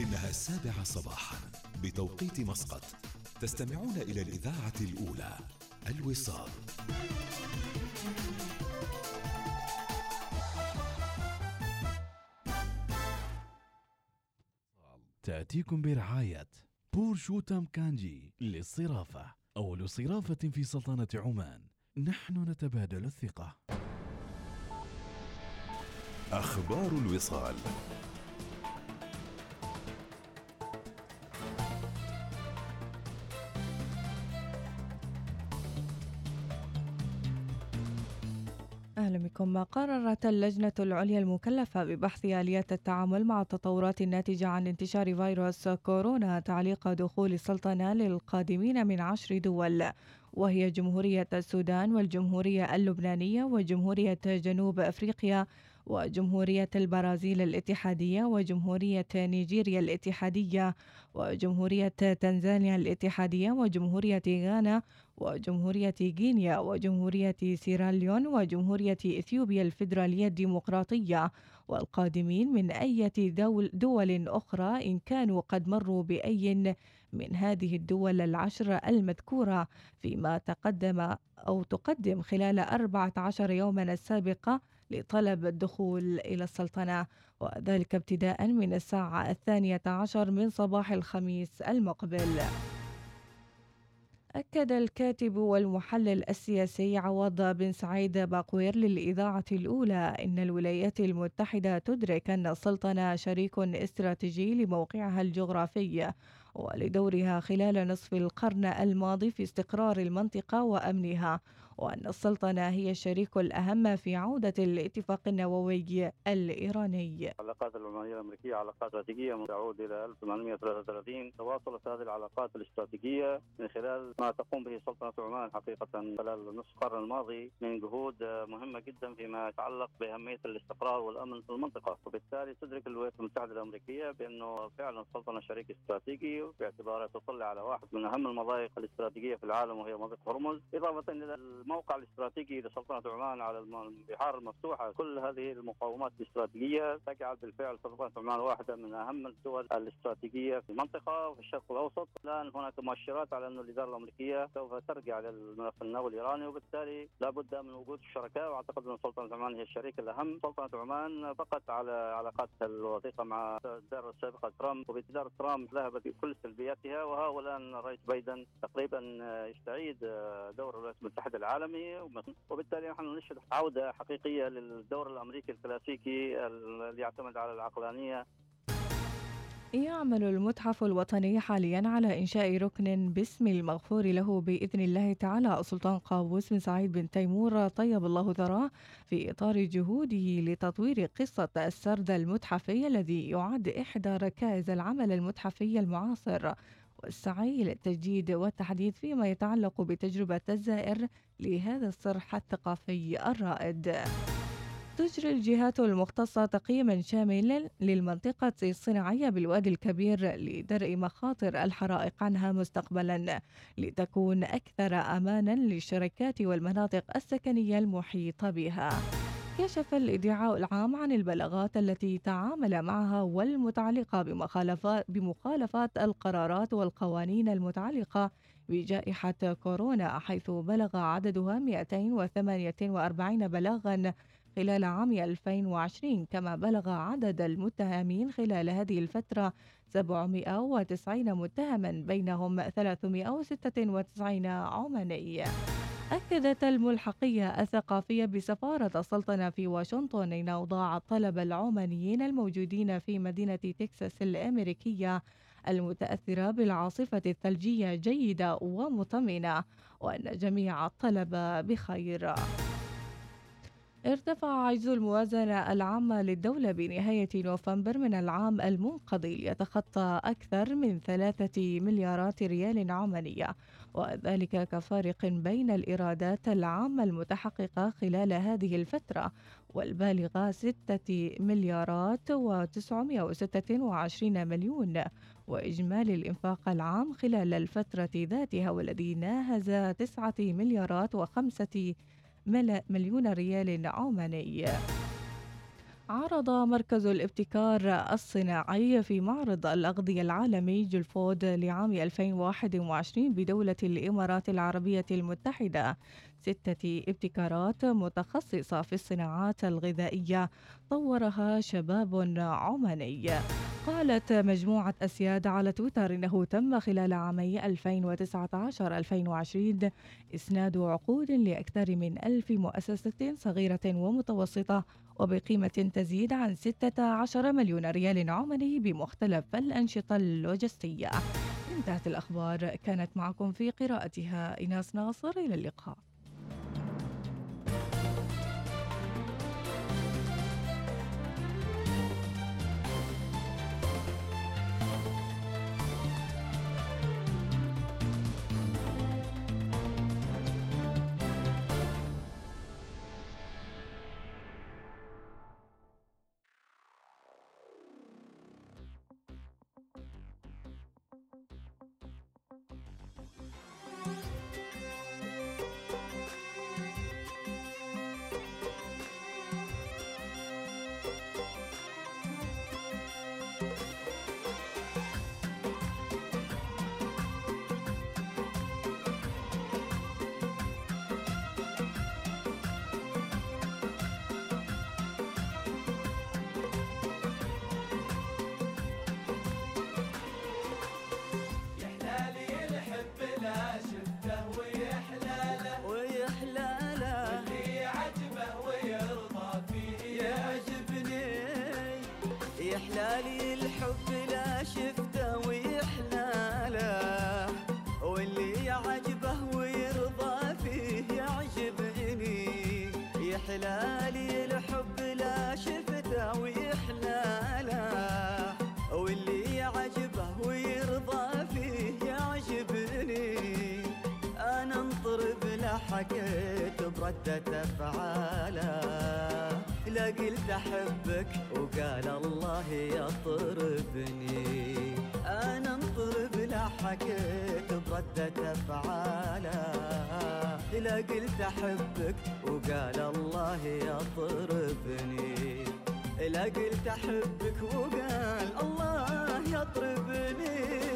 إنها السابعة صباحا بتوقيت مسقط. تستمعون إلى الإذاعة الأولى الوصال. تأتيكم برعاية بورشوتام كانجي للصرافة. أول صرافة في سلطنة عمان. نحن نتبادل الثقة. أخبار الوصال. بكم قررت اللجنة العليا المكلفة ببحث آليات التعامل مع التطورات الناتجة عن انتشار فيروس كورونا تعليق دخول السلطنة للقادمين من عشر دول وهي جمهورية السودان والجمهورية اللبنانية وجمهورية جنوب أفريقيا وجمهورية البرازيل الاتحادية وجمهورية نيجيريا الاتحادية وجمهورية تنزانيا الاتحادية وجمهورية غانا وجمهورية غينيا وجمهورية سيراليون وجمهورية إثيوبيا الفيدرالية الديمقراطية والقادمين من أي دول, دول أخرى إن كانوا قد مروا بأي من هذه الدول العشر المذكورة فيما تقدم أو تقدم خلال 14 يوما السابقة لطلب الدخول إلى السلطنة وذلك ابتداء من الساعة الثانية عشر من صباح الخميس المقبل. أكد الكاتب والمحلل السياسي عوض بن سعيد باقوير للإذاعة الأولى إن الولايات المتحدة تدرك أن السلطنة شريك استراتيجي لموقعها الجغرافي ولدورها خلال نصف القرن الماضي في استقرار المنطقة وأمنها. وأن السلطنة هي الشريك الأهم في عودة الاتفاق النووي الإيراني. العلاقات العمانية الأمريكية علاقات استراتيجية تعود إلى 1833 تواصلت هذه العلاقات الاستراتيجية من خلال ما تقوم به سلطنة عمان حقيقة خلال نصف القرن الماضي من جهود مهمة جدا فيما يتعلق بأهمية الاستقرار والأمن في المنطقة. وبالتالي تدرك الولايات المتحدة الأمريكية بأنه فعلا السلطنة شريك استراتيجي باعتبارها تطلع على واحد من أهم المضايق الاستراتيجية في العالم وهي مضيق هرمز. إضافة إلى الموقع الاستراتيجي لسلطنة عمان على البحار المفتوحة كل هذه المقاومات الاستراتيجية تجعل بالفعل سلطنة عمان واحدة من أهم الدول الاستراتيجية في المنطقة وفي الشرق الأوسط. الآن هناك مؤشرات على أن الإدارة الأمريكية سوف ترجع للملف النووي الإيراني وبالتالي لابد من وجود الشركاء وأعتقد أن سلطنة عمان هي الشريك الأهم. سلطنة عمان بقت على علاقاتها الوثيقة مع الإدارة السابقة ترامب. وبإدارة ترامب ذهبت بكل سلبياتها وها الآن الرئيس بايدن تقريبا يستعيد دور الولايات المتحدة العالمي وبالتالي نحن نشهد عودة حقيقية للدور الأمريكي الكلاسيكي اللي يعتمد على العقلانية. يعمل المتحف الوطني حاليا على إنشاء ركن باسم المغفور له بإذن الله تعالى. السلطان قابوس بن سعيد بن تيمور طيب الله ثراه في إطار جهوده لتطوير قصة السرد المتحفي الذي يعد إحدى ركائز العمل المتحفي المعاصر. والسعي للتجديد والتحديث فيما يتعلق بتجربة الزائر لهذا الصرح الثقافي الرائد. تجري الجهات المختصة تقييما شاملا للمنطقة الصناعية بالوادي الكبير لدرء مخاطر الحرائق عنها مستقبلا لتكون أكثر أمانا للشركات والمناطق السكنية المحيطة بها. كشف الإذاعة العام عن البلاغات التي تعامل معها والمتعلقة بمخالفات, بمخالفات القرارات والقوانين المتعلقة بجائحة كورونا حيث بلغ عددها 248 بلاغا خلال عام 2020 كما بلغ عدد المتهمين خلال هذه الفترة 790 متهما بينهم 396 عماني أكدت الملحقية الثقافية بسفارة السلطنة في واشنطن أن أوضاع الطلبة العمانيين الموجودين في مدينة تكساس الأمريكية المتأثرة بالعاصفة الثلجية جيدة ومطمئنة وأن جميع الطلبة بخير. ارتفع عجز الموازنة العامة للدولة بنهاية نوفمبر من العام المنقضي ليتخطى أكثر من ثلاثة مليارات ريال عمانية وذلك كفارق بين الإيرادات العامة المتحققة خلال هذه الفترة والبالغة ستة مليارات وتسعمائة وستة وعشرين مليون وإجمالي الإنفاق العام خلال الفترة ذاتها والذي ناهز تسعة مليارات وخمسة مليون ريال عماني عرض مركز الابتكار الصناعي في معرض الأغذية العالمي جلفود لعام 2021 بدولة الإمارات العربية المتحدة. ستة ابتكارات متخصصة في الصناعات الغذائية طورها شباب عماني. قالت مجموعة أسياد على تويتر إنه تم خلال عامي 2019-2020 إسناد عقود لأكثر من ألف مؤسسة صغيرة ومتوسطة وبقيمة تزيد عن 16 مليون ريال عماني بمختلف الأنشطة اللوجستية. انتهت الأخبار. كانت معكم في قراءتها إناس ناصر. إلى اللقاء. لا قلت أحبك وقال الله يطربني.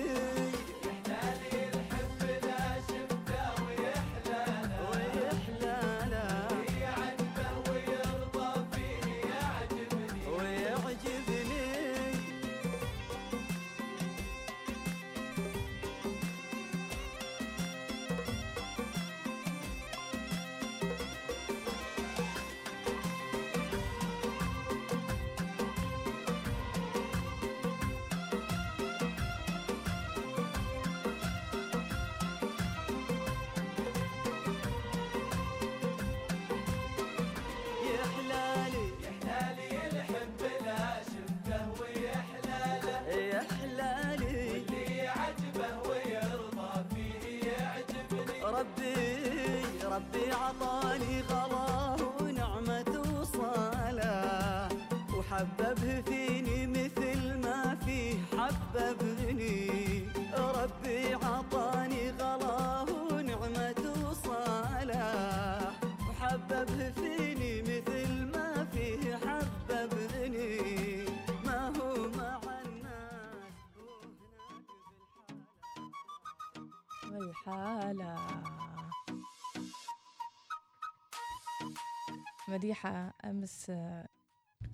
مديحة أمس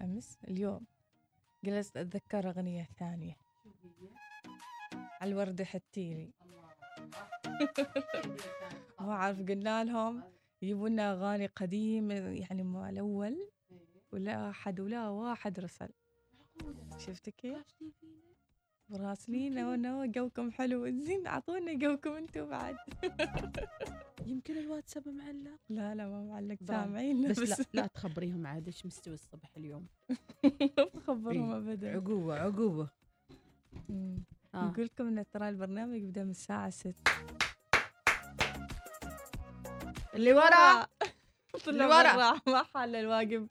أمس؟ اليوم. جلست أتذكر أغنية ثانية. على الورد حتيلي ما أعرف قلنا لهم يجيبوا لنا أغاني قديمة يعني مع الأول ولا أحد ولا واحد رسل. شفت كيف؟ مراسلين ونو جوكم حلو زين أعطونا جوكم أنتم بعد. يمكن الواتساب معلق؟ لا لا ما معلق. سامعين. بس لا لا تخبريهم عاد إيش مستوي الصبح اليوم. بخبرهم أبدا. عقوبة عقوبة. مم. آه. نقول لكم إن ترى البرنامج يبدأ من الساعة 6 اللي ورا. طلع ورا. ما حل الواجب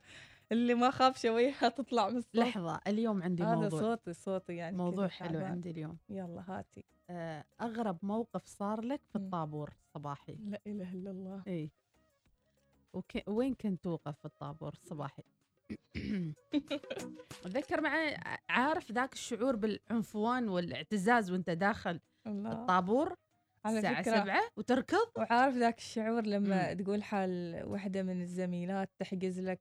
اللي ما خاف شوية تطلع من لحظة اليوم عندي هذا موضوع. صوتي صوتي يعني موضوع حلو. عندي اليوم. يلا هاتي. آه، أغرب موقف صار لك في. الطابور الصباحي؟ لا إله إلا الله. اي وك... وين كنت توقف في الطابور الصباحي؟ أتذكر معي عارف ذاك الشعور بالعنفوان والإعتزاز وأنت داخل الله. الطابور؟ على الساعة فكرة سبعة وتركض وعارف ذاك الشعور لما مم. تقول حال واحدة من الزميلات تحجز لك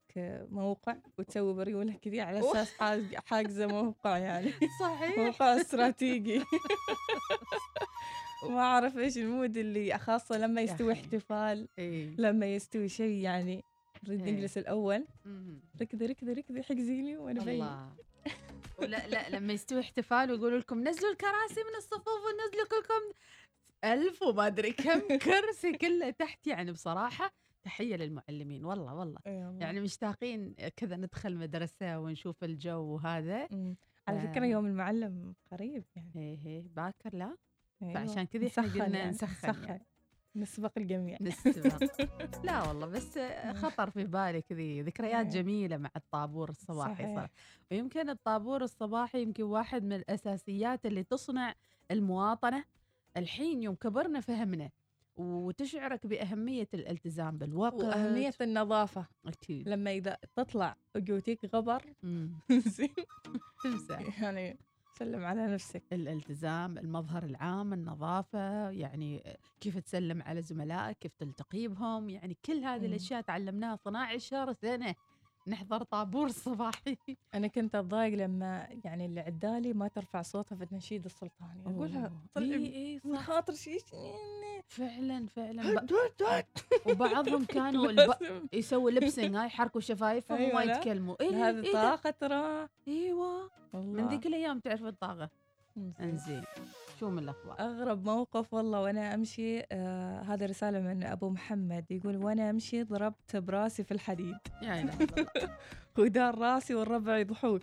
موقع وتسوي بريولها كذي على أساس حاج- حاجزة موقع يعني صحيح موقع استراتيجي ما أعرف إيش ال mood اللي خاصة لما يستوي. احتفال إيه. لما يستوي شيء يعني ريد إيه. انجلس الأول. ركضي ركضي ركضي حجزي لي وأنا الله ولا لا لما يستوي احتفال ويقولوا لكم نزلوا الكراسي من الصفوف ونزلوا كلكم ألف وما أدري كم كرسي كله تحت يعني بصراحة تحية للمعلمين والله والله. يعني مشتاقين كذا ندخل مدرسة ونشوف الجو وهذا. على فكرة آه. يوم المعلم قريب يعني هي هي باكر لا أيوة. فعشان كذا إحنا نسخن قلنا يعني، نسخن يعني. نسبق الجميع نستمر لا والله بس خطر في بالي كذي ذكريات. جميلة مع الطابور الصباحي صحيح. صراحة ويمكن الطابور الصباحي يمكن واحد من الأساسيات اللي تصنع المواطنة الحين يوم كبرنا فهمنا وتشعرك بأهمية الالتزام بالوقت. وأهمية النظافة. أكيد. لما إذا تطلع وجوتيك غبر. زين. تمسح يعني سلم على نفسك. الالتزام المظهر العام النظافة يعني كيف تسلم على زملائك كيف تلتقي بهم يعني كل هذه. الأشياء تعلمناها 12 سنة. نحضر طابور صباحي. أنا كنت أتضايق لما يعني اللي عدالي ما ترفع صوتها في النشيد السلطاني. أقولها أوه. طلع إي إي من خاطر شيء فعلا فعلا. ب... وبعضهم كانوا الب... يسووا لبسنج هاي يحركوا شفايفهم أيوة وما. يتكلموا. إيه هذه؟ طاقة ترى. إيوه. من ذيك الأيام تعرف الطاقة. انزين. شو من الأخبار؟ أغرب موقف والله وأنا أمشي آه هذا رسالة من أبو محمد. يقول وأنا أمشي ضربت براسي في الحديد. الله ودار راسي والربع يضحوك.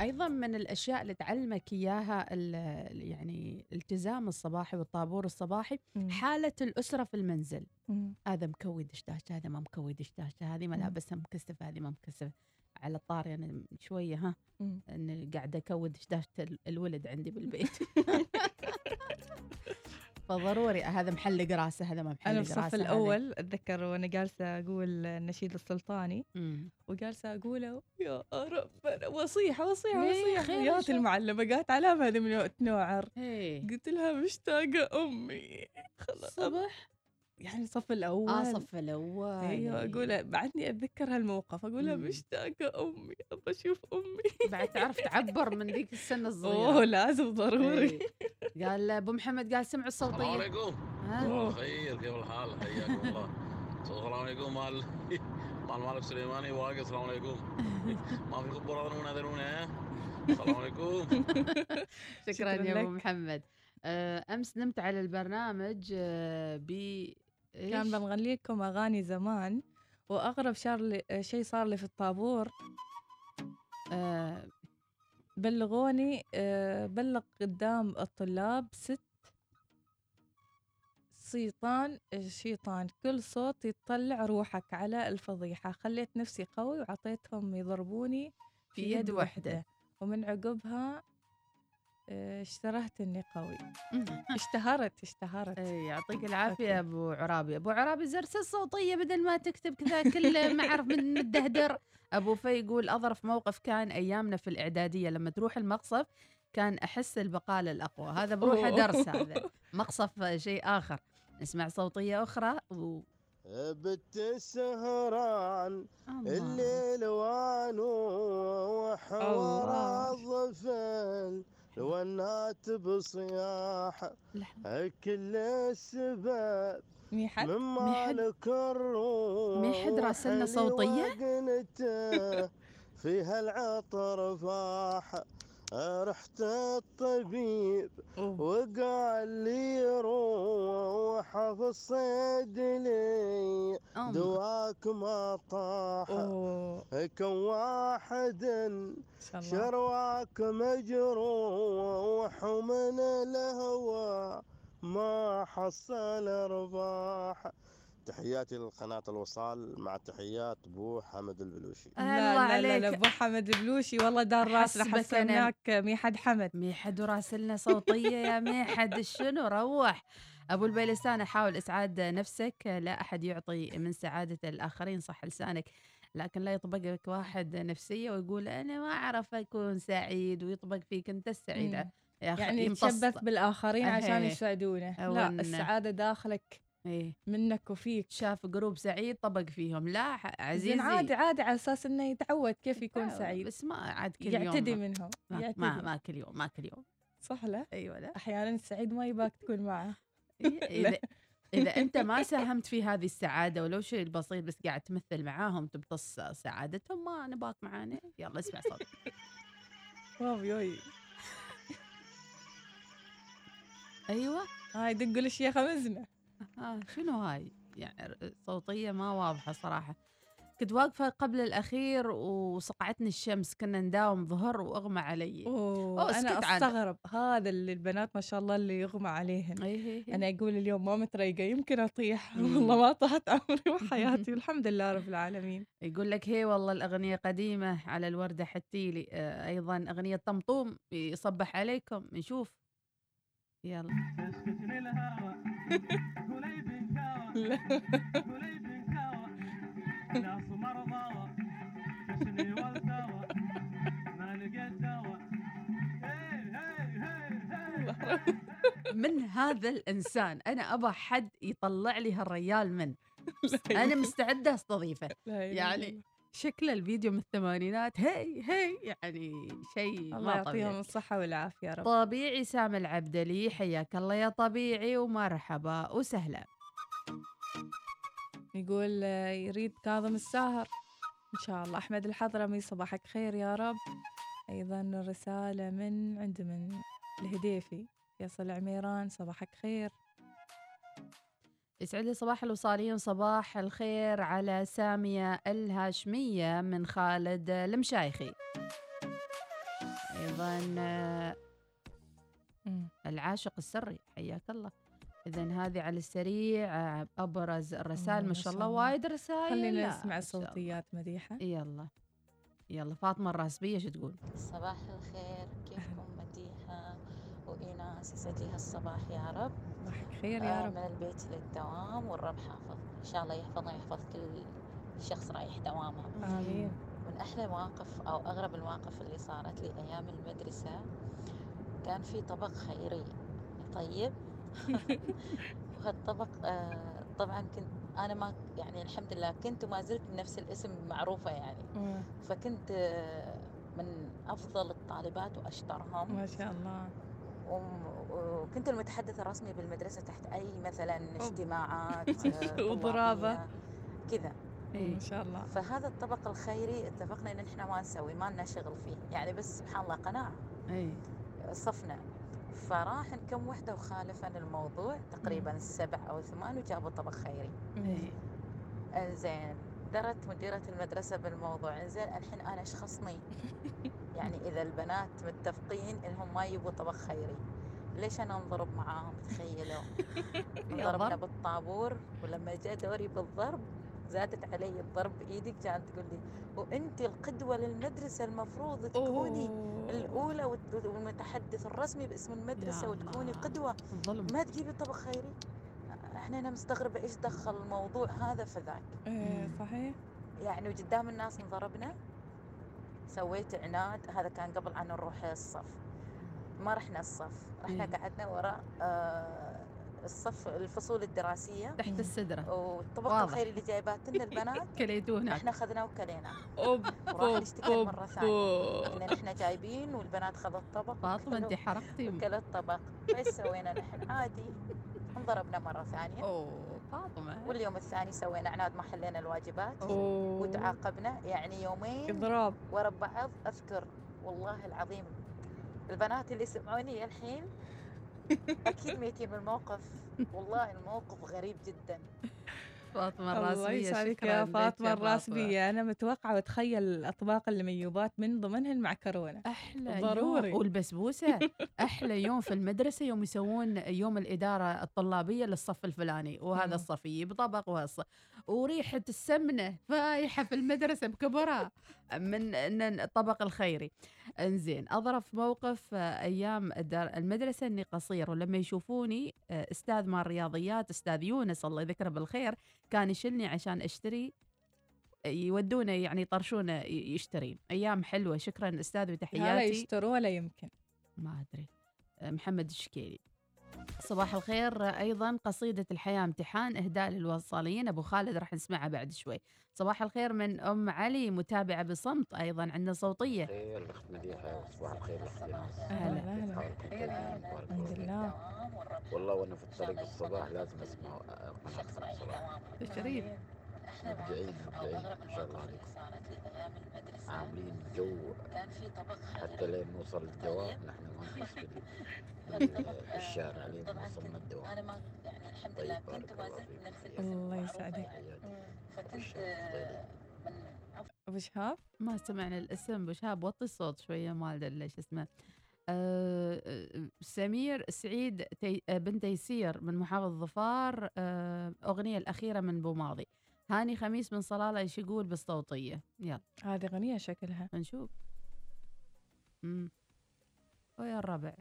أيضا من الأشياء اللي تعلمك إياها يعني الالتزام الصباحي والطابور الصباحي حالة الأسرة في المنزل. مم. هذا مكوي دشداشه هذا ما مكوي دشداشه هذه ملابسها مكثفه هذه ما مكثفه على الطاري أنا شوية ها. اني قاعدة أكود دشداشه ال- الولد عندي بالبيت. فضروري هذا محلق راسه هذا ما محلق أنا راسه بالصف هذا- الأول أتذكر وأنا جالسة أقول النشيد السلطاني مم. وجالسة أقوله يا ربنا وصيحة وصيحة ليه؟ وصيحة. خير إن يا شاء المعلمة قالت علامة هذه من تنوعر إيه. قلت لها مشتاقة أمي. خلاص. صبح؟ يعني الصف الأول. آه صف الأول. أيوه أقول بعدني أتذكر هالموقف أقول لها. مشتاقة أمي ابى أشوف أمي. بعد تعرف تعبر من ذيك السنة الصغيرة. اوه لازم ضروري. إيه. قال أبو محمد قال سمعوا السلام الصوتيه عليكم. والله خير كيف الحال؟ حياكم الله. السلام عليكم مال مال مالك سليماني واقف. السلام عليكم. ما في خبر اذنون اذنون ها؟ السلام عليكم. شكرا شكراً يا أبو. محمد. آه، أمس نمت على البرنامج آه، ب؟ كان بنغني لكم أغاني زمان وأغرب شار شيء صار لي في الطابور آه، بلغوني آه، بلغ قدام الطلاب ست شيطان شيطان كل صوت يطلع روحك على الفضيحة خليت نفسي قوي وعطيتهم يضربوني في يد واحدة ومن عقبها اشترهت إني قوي. اشتهرت اشتهرت. إيه، يعطيك العافية. أبو عرابي. أبو عرابي زرس الصوتية بدل ما تكتب كذا كل ما اعرف من متدهدر. أبو في يقول أظرف موقف كان أيامنا في الإعدادية لما تروح المقصف كان أحس البقاله الأقوى. هذا بروحه. درس هذا. مقصف شيء آخر. نسمع صوتية أخرى و... بت السهران. الليل وانو وحوار الله. الظفل والنات بصياح. كل السبب ميحد مما ميحد- لك الروح ميحد راسلنا صوتية؟ وقنته فيها العطر فاح رحت الطبيب. وقال لي روح في الصيد لي. أم. دواك ما طاح. كم واحد شرواك مجروح ومن الهوى ما حصل رباح. تحياتي لقناة الوصال مع تحيات أبو حمد البلوشي. الله لا لا لا, أبو حمد البلوشي والله دار راسنا حسبك أنا. حسناك ميحد حمد. ميحد وراسلنا صوتية يا ميحد شنو؟ روح. أبو البيلستان حاول إسعاد نفسك. لا أحد يعطي من سعادة الآخرين صح لسانك. لكن لا يطبقك واحد نفسية ويقول أنا ما أعرف أكون سعيد ويطبق فيك أنت السعيدة. مم. يا أخي يعني يتشبث بالآخرين عشان. يسعدونه. لا السعادة داخلك. إيه. منك وفيك. شاف جروب سعيد طبق فيهم. لا عزيزي زين عادي عادي على أساس إنه يتعود كيف يكون سعيد. بس ما عاد كل يعتدي يوم منهم ما, يعتدي. ما, ما كل يوم ما كل يوم. صح لا؟ أيوه لا. أحيانا السعيد ما يباك تكون معه. اذا إذا أنت ما ساهمت في هذه السعادة ولو شيء البسيط بس قاعد تمثل معاهم تمتص سعادتهم ما نباك معانا. يلا اسمع صوت واو يوي. أيوه. هاي دقوا للشيخ مزنة. آه شنو هاي؟ يعني صوتية ما واضحة صراحة. كنت واقفة قبل الأخير وصقعتني الشمس كنا نداوم ظهر وأغمى علي. أوه أوه، أنا. أستغرب. هذا اللي البنات ما شاء الله اللي يغمى عليهن. إيه أنا أقول اليوم ما متريقة يمكن أطيح. والله ما طاحت عمري وحياتي. والحمد لله رب العالمين. يقول لك هي والله الأغنية قديمة على الوردة حتيلي آه أيضا أغنية طمطوم يصبح عليكم. نشوف. يلا. من هذا الإنسان؟ أنا أبى حد يطلع لي هالريال من. لا إله إلا يعني. شكل الفيديو من الثمانينات هي هي يعني شيء الله ما يعطيهم طبيعي. الصحة والعافية يا رب. طبيعي سام العبدلي حياك الله يا طبيعي ومرحبا وسهلا. يقول يريد كاظم الساهر. إن شاء الله. أحمد الحضرمي صباحك خير يا رب. أيضا رسالة من عند من الهديفي فيصل عميران صباحك خير. يسعد لي صباح الوصاليين صباح الخير على سامية الهاشمية من خالد المشايخي أيضا. العاشق السري حياك الله إذا هذه على السريع أبرز الرسائل ما شاء الله. وايد رسائل خلينا نسمع. الصوتيات مديحة يلا يلا فاطمة الراسبية شو تقول؟ صباح الخير كيفكم مديحة وإيناس يسعد لي هالصباح يا رب صباحك خير يا آه، رب من البيت للدوام والرب حافظ إن شاء الله يحفظنا ويحفظ كل شخص رايح دوامه. آمين. من أحلى المواقف أو أغرب المواقف اللي صارت لي أيام المدرسة كان في طبق خيري. طيب؟ وهالطبق آه، طبعا كنت أنا ما يعني الحمد لله كنت وما زلت بنفس الاسم معروفة يعني. فكنت آه، من أفضل الطالبات وأشطرهم. ما شاء الله. وكنت المتحدث الرسمي بالمدرسة تحت أي مثلا اجتماعات آه، وضرابة. كذا. إيه. ما شاء الله. فهذا الطبق الخيري اتفقنا إن إحنا ما نسوي ما لنا شغل فيه. يعني بس سبحان الله قناعة. إيه. صفنا فراح كم وحدة وخالفن الموضوع تقريبا سبع أو ثمان وجابوا طبق خيري. إيه. إنزين. درت مديرة المدرسة بالموضوع. إنزين الحين أنا إيش خصني يعني إذا البنات متفقين إنهم ما يبوا طبق خيري ليش أنا أنضرب معاهم؟ تخيلوا. ضربنا ضرب. بالطابور ولما جاء دوري بالضرب زادت علي الضرب بإيدك كانت تقول لي وأنت القدوة للمدرسة المفروض تكوني أوه. والت- والمتحدث الرسمي باسم المدرسة يا وتكوني ظلم. ما تجيبي طبق خيري؟ إحنا أنا مستغربة إيش دخل الموضوع هذا في ذاك. إيه مم. صحيح. يعني وقدام الناس انضربنا سويت عناد هذا كان قبل أن نروح الصف. ما رحنا الصف رحنا إيه. قعدنا وراء آه، الصف الفصول الدراسية. تحت السدرة. والطبق واضح. الخيري اللي جايبات لنا البنات كليتوه هناك. إحنا خذناه وكليناه. وراح ثانية. أوب. ان إحنا جايبين والبنات خذوا الطبق. أنت وكلوا- حرقتي. وكلوا الطبق. إيش سوينا نحن؟ عادي. انضربنا مرة ثانية. أوه فاطمة. واليوم الثاني سوينا عناد ما حلينا الواجبات أوه. وتعاقبنا. يعني يومين إضراب. ورا بعض أذكر. والله العظيم. البنات اللي يسمعوني الحين أكيد ميتين من الموقف والله الموقف غريب جدا. فاطمة الله الراسبية يسعدك شكراً يا فاطمة الراسبية أنا متوقعة وأتخيل الأطباق الميوبات من ضمنهن معكرونة أحلى ضروري. يوم والبسبوسة. أحلى يوم في المدرسة. يوم يسوون يوم الإدارة الطلابية للصف الفلاني وهذا. الصف يجيب طبق وهذا الصف. وريحة السمنة فايحة في المدرسة بكبرها. من الطبق الخيري. إنزين أظرف موقف آه، أيام المدرسة إني قصير ولما يشوفوني آه، أستاذ مال الرياضيات أستاذ يونس الله يذكره بالخير كان يشلني عشان أشتري يودونه يعني يطرشونه ي- يشترين أيام حلوة شكرا أستاذ وتحياتي. يشتروا ولا يمكن. ما أدري. محمد الشكيلي. صباح الخير. أيضا قصيدة الحياة امتحان إهداء للوصاليين أبو خالد راح نسمعها بعد شوي. صباح الخير من أم علي متابعة بصمت أيضا عندنا صوتية. خير الاخت مديحه وصباح الخير أهلا. أهلا. الحمد. لله. والله وأنا في الطريق الصباح لازم أسمع. قناتكم شريف. مبدعين مبدعين. ما شاء الله عليكم. عاملين جو. حتى لين نوصل الدوام طيب. نحن ما طيب. في الشارع. آه، لين وصلنا الدوام. أنا ما يعني الحمد لله. طيب، كنت ما زلت نفس الله يسعدك. يعني. فكنت آه، أبو شهاب ما سمعنا الاسم. أبو شهاب وطي الصوت شوية مالده ليش اسمه. آه،, أه سمير سعيد تي بن تيسير من محافظ ظفار. أه أغنية الأخيرة من بوماضي هاني خميس من صلاله إيش يقول بالصوتية. يلا. هذه غنية شكلها. نشوف. امم ويا الربع.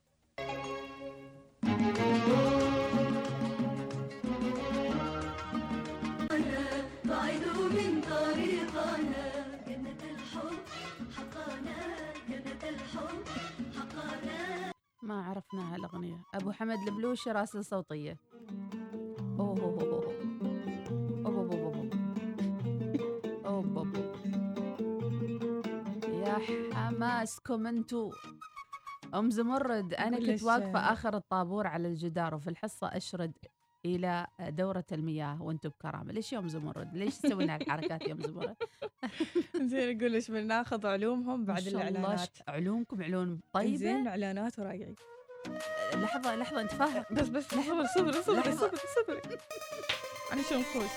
بعيدوا من طريقنا جنة الحب حقنا جنة الحب حقنا ما عرفنا هالاغنيه أبو حمد البلوشي راسل صوتية. أوه أوه أوه أوه. يا حماسكم أنتو. أم زمرد أنا كنت واقفة آخر الطابور على الجدار وفي الحصة أشرد إلى دورة المياه وأنتم بكرامة. ليش يوم زمرد؟ ليش تسوين هالحركات يوم زمرد؟ زين نقول إيش بناخذ علومهم بعد الإعلانات؟ علومكم؟ علوم طيبة؟ زين إعلانات وراجعين لحظة لحظة أنت فاهم؟ بس بس صبري صبري صبري لحظة. صبري صبري. عشان نفوز؟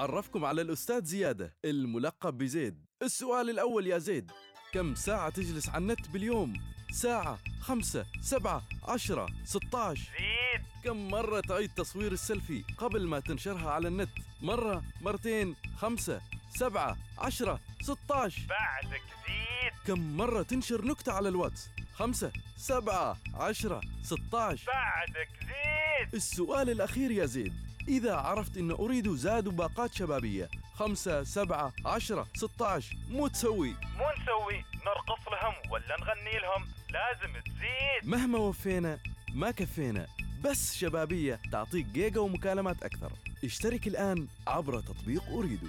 أعرفكم على الأستاذ زيادة الملقب بزيد. السؤال الأول يا زيد كم ساعة تجلس على النت باليوم؟ ساعة خمسة سبعة عشرة ستة عشر زيد! كم مرة تعيد تصوير السيلفي قبل ما تنشرها على النت؟ مرة مرتين خمسة سبعة عشرة ستة عشر بعدك زيد! كم مرة تنشر نكتة على الواتس؟ خمسة سبعة عشرة ستة عشر بعدك زيد! السؤال الأخير يا زيد إذا عرفت أن أريد زاد باقات شبابية. خمسة سبعة عشرة ستة عشر مو تسوي. مو نسوي. نرقص لهم ولا نغني لهم. لازم تزيد. مهما وفينا ما كفينا. بس شبابية تعطيك جيجا ومكالمات أكثر. اشترك الآن عبر تطبيق أريد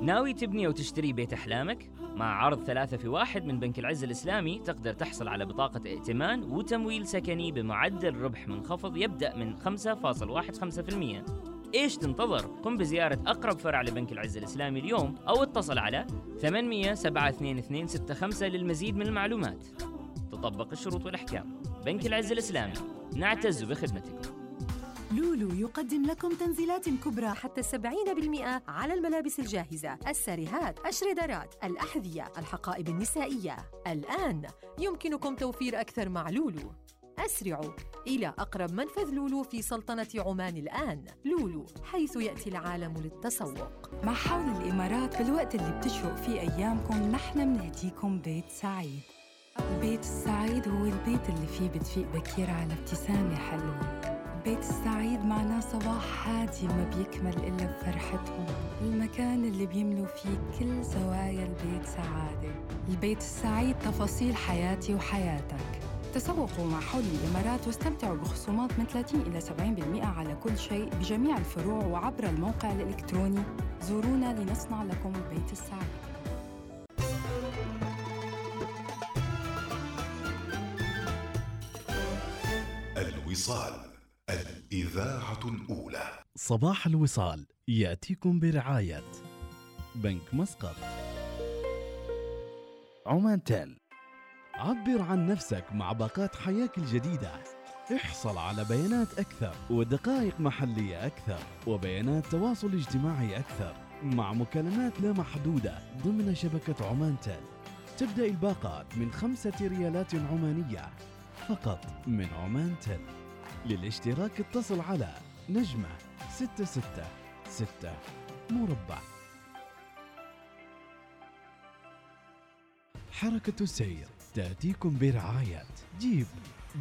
ناوي تبني أو تشتري بيت أحلامك؟ مع عرض ثلاثة في واحد من بنك العز الإسلامي تقدر تحصل على بطاقة ائتمان وتمويل سكني بمعدل ربح منخفض يبدأ من 5.15% إيش تنتظر؟ قم بزيارة أقرب فرع لبنك العز الإسلامي اليوم أو اتصل على 800 722 65 للمزيد من المعلومات. تطبق الشروط والأحكام. بنك العز الإسلامي. نعتز بخدمتكم لولو يقدم لكم تنزيلات كبرى حتى 70% على الملابس الجاهزة، الساريهات، الشريدرات، الأحذية، الحقائب النسائية. الآن يمكنكم توفير أكثر مع لولو. أسرعوا إلى أقرب منفذ لولو في سلطنة عمان الآن. لولو حيث يأتي العالم للتسوق. مع حول الإمارات بالوقت اللي بتشرق فيه أيامكم نحن منهديكم بيت سعيد البيت السعيد هو البيت اللي فيه بتفيق بكير على ابتسامة حلوة البيت السعيد معناه صباح هادي ما بيكمل إلا بفرحتهم المكان اللي بيملوا فيه كل زوايا البيت سعادة. البيت السعيد تفاصيل حياتي وحياتك. تسوقوا مع حول الإمارات واستمتعوا بخصومات من 30 إلى 70% على كل شيء بجميع الفروع وعبر الموقع الإلكتروني. زورونا لنصنع لكم البيت السعيد. الوصال. الإذاعة الأولى. صباح الوصال يأتيكم برعاية بنك مسقط. عمان تيل. عبر عن نفسك مع باقات حياك الجديدة. احصل على بيانات أكثر ودقائق محلية أكثر وبيانات تواصل اجتماعي أكثر مع مكالمات لا محدودة ضمن شبكة عمان تيل. تبدأ الباقات من خمسة ريالات عمانية فقط من عمان تيل. للاشتراك اتصل على نجمة ستة ستة ستة مربع. حركة السير تأتيكم برعاية جيب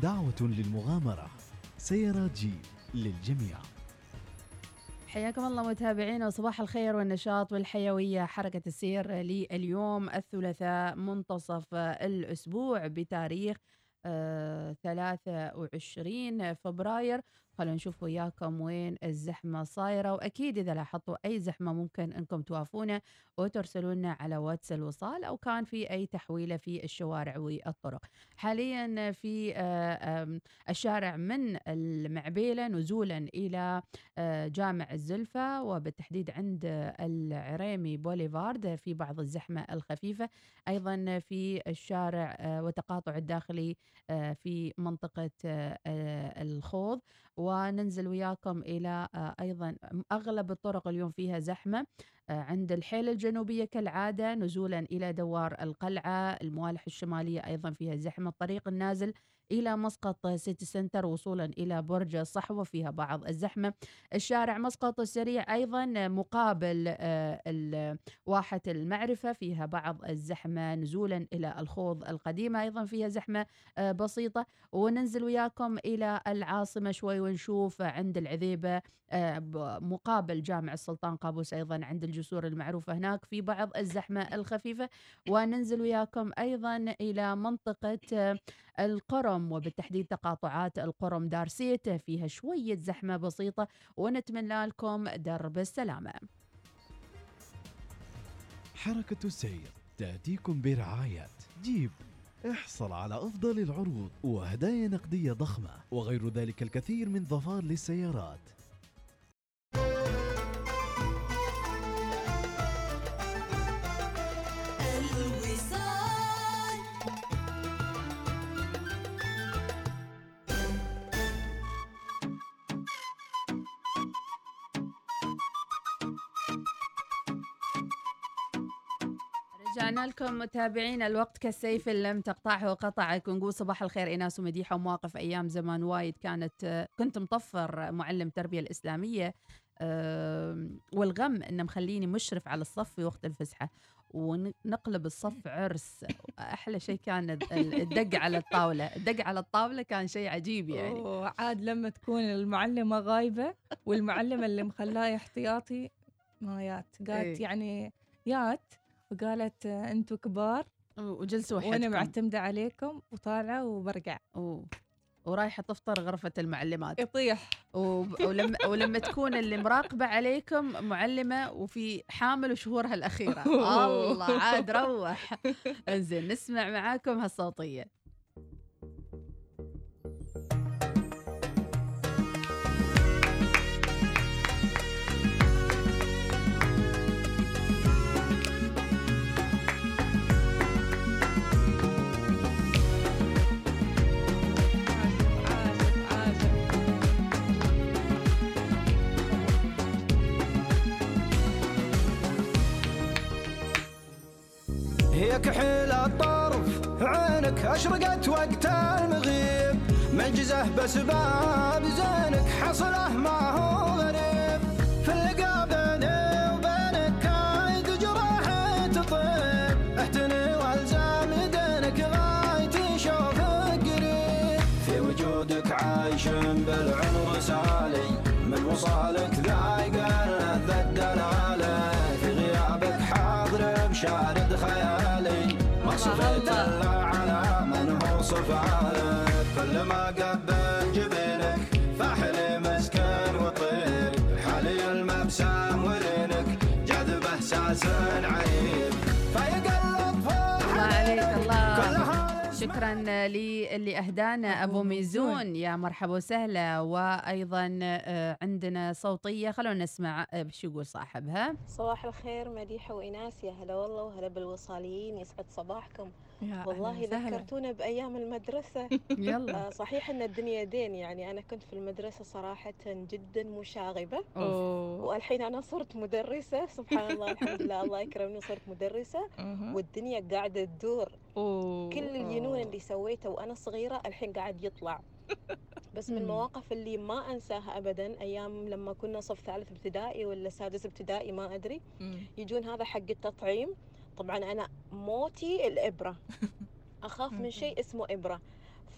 دعوة للمغامرة سيارات جيب للجميع. حياكم الله متابعينا وصباح الخير والنشاط والحيوية. حركة السير لليوم الثلاثاء منتصف الأسبوع بتاريخ 23 فبراير خلونا نشوف وياكم وين الزحمة صايرة وأكيد إذا لاحظتوا أي زحمة ممكن أنكم توافونا وترسلوا لنا على واتس الوصال أو كان في أي تحويلة في الشوارع والطرق. حاليا في آه، الشارع من المعبيلة نزولا إلى آه، جامع الزلفة وبالتحديد عند العريمي بوليفارد في بعض الزحمة الخفيفة. أيضا في الشارع آه، وتقاطع الداخلي في منطقة الخوض. وننزل وياكم إلى آه، أيضا أغلب الطرق اليوم فيها زحمة آه، عند الحيل الجنوبية كالعادة نزولا إلى دوار القلعة الموالح الشمالية أيضا فيها زحمة الطريق النازل إلى مسقط سيتي سنتر وصولا إلى برج الصحوة فيها بعض الزحمة. الشارع مسقط السريع أيضا مقابل آه، واحة المعرفة فيها بعض الزحمة نزولا إلى الخوض القديمة أيضا فيها زحمة آه، بسيطة. وننزل وياكم إلى العاصمة شوي ونشوف عند العذيبة آه، مقابل جامع السلطان قابوس أيضا عند الجسور المعروفة هناك في بعض الزحمة الخفيفة. وننزل وياكم أيضا إلى منطقة القرم وبالتحديد تقاطعات القرم دارسيت فيها شوية زحمة بسيطة ونتمنى لكم درب السلامة. حركة السير تأتيكم برعاية جيب. احصل على أفضل العروض وهدايا نقدية ضخمة وغير ذلك الكثير من ظفار للسيارات. رجعنا لكم متابعينا الوقت كالسيف إن لم تقطعه قطعك. ونقول صباح الخير إناس ومديحة. ومواقف أيام زمان وايد كانت كنت مطفر معلم تربية الإسلامية والغم إنه مخليني مشرف على الصف في وقت الفسحة. ونقلب الصف عرس. أحلى شيء كان ال- الدق على الطاولة. الدق على الطاولة كان شيء عجيب يعني. وعاد لما تكون المعلمة غايبة والمعلمة اللي مخلاه احتياطي ما يات. قالت إيه. يعني يات وقالت آه، أنتوا كبار وجلسوا وأنا وحدكم. معتمدة عليكم وطالعة وبرجع أوه. ورايحة تفطر غرفة المعلمات. يطيح. وب- ولما ولما تكون اللي مراقبة عليكم معلمة وفي حامل وشهورها الأخيرة. الله عاد روح. انزين نسمع معاكم هالصوتية. هي كحيل الطرف عينك أشرقت وقت المغيب. معجزة بسباب زينك حصله ما هو. جذب احساس شكرا لي اللي اهدانا أبو ميزون. يا مرحبا وسهلا. وأيضا آه، عندنا صوتية. خلونا نسمع آه، شو يقول صاحبها. صباح الخير مديحة وإناس. يا هلا والله وهلا بالوصاليين. يسعد صباحكم. يا والله. ذكرتونا بأيام المدرسة. يلا. آه، صحيح أن الدنيا دين. يعني أنا كنت في المدرسة صراحة جدا مشاغبة. أوه. والحين أنا صرت مدرسة. سبحان الله الحمد لله. الله يكرمني وصرت مدرسة. مهم. والدنيا قاعدة تدور. كل الجنون اللي سويته وأنا صغيرة الحين قاعد يطلع. بس من. المواقف اللي ما أنساها أبدا أيام لما كنا صف ثالث ابتدائي ولا سادس ابتدائي ما أدري مم. يجون هذا حق التطعيم. طبعا أنا موتي الإبرة. أخاف من شيء اسمه إبرة.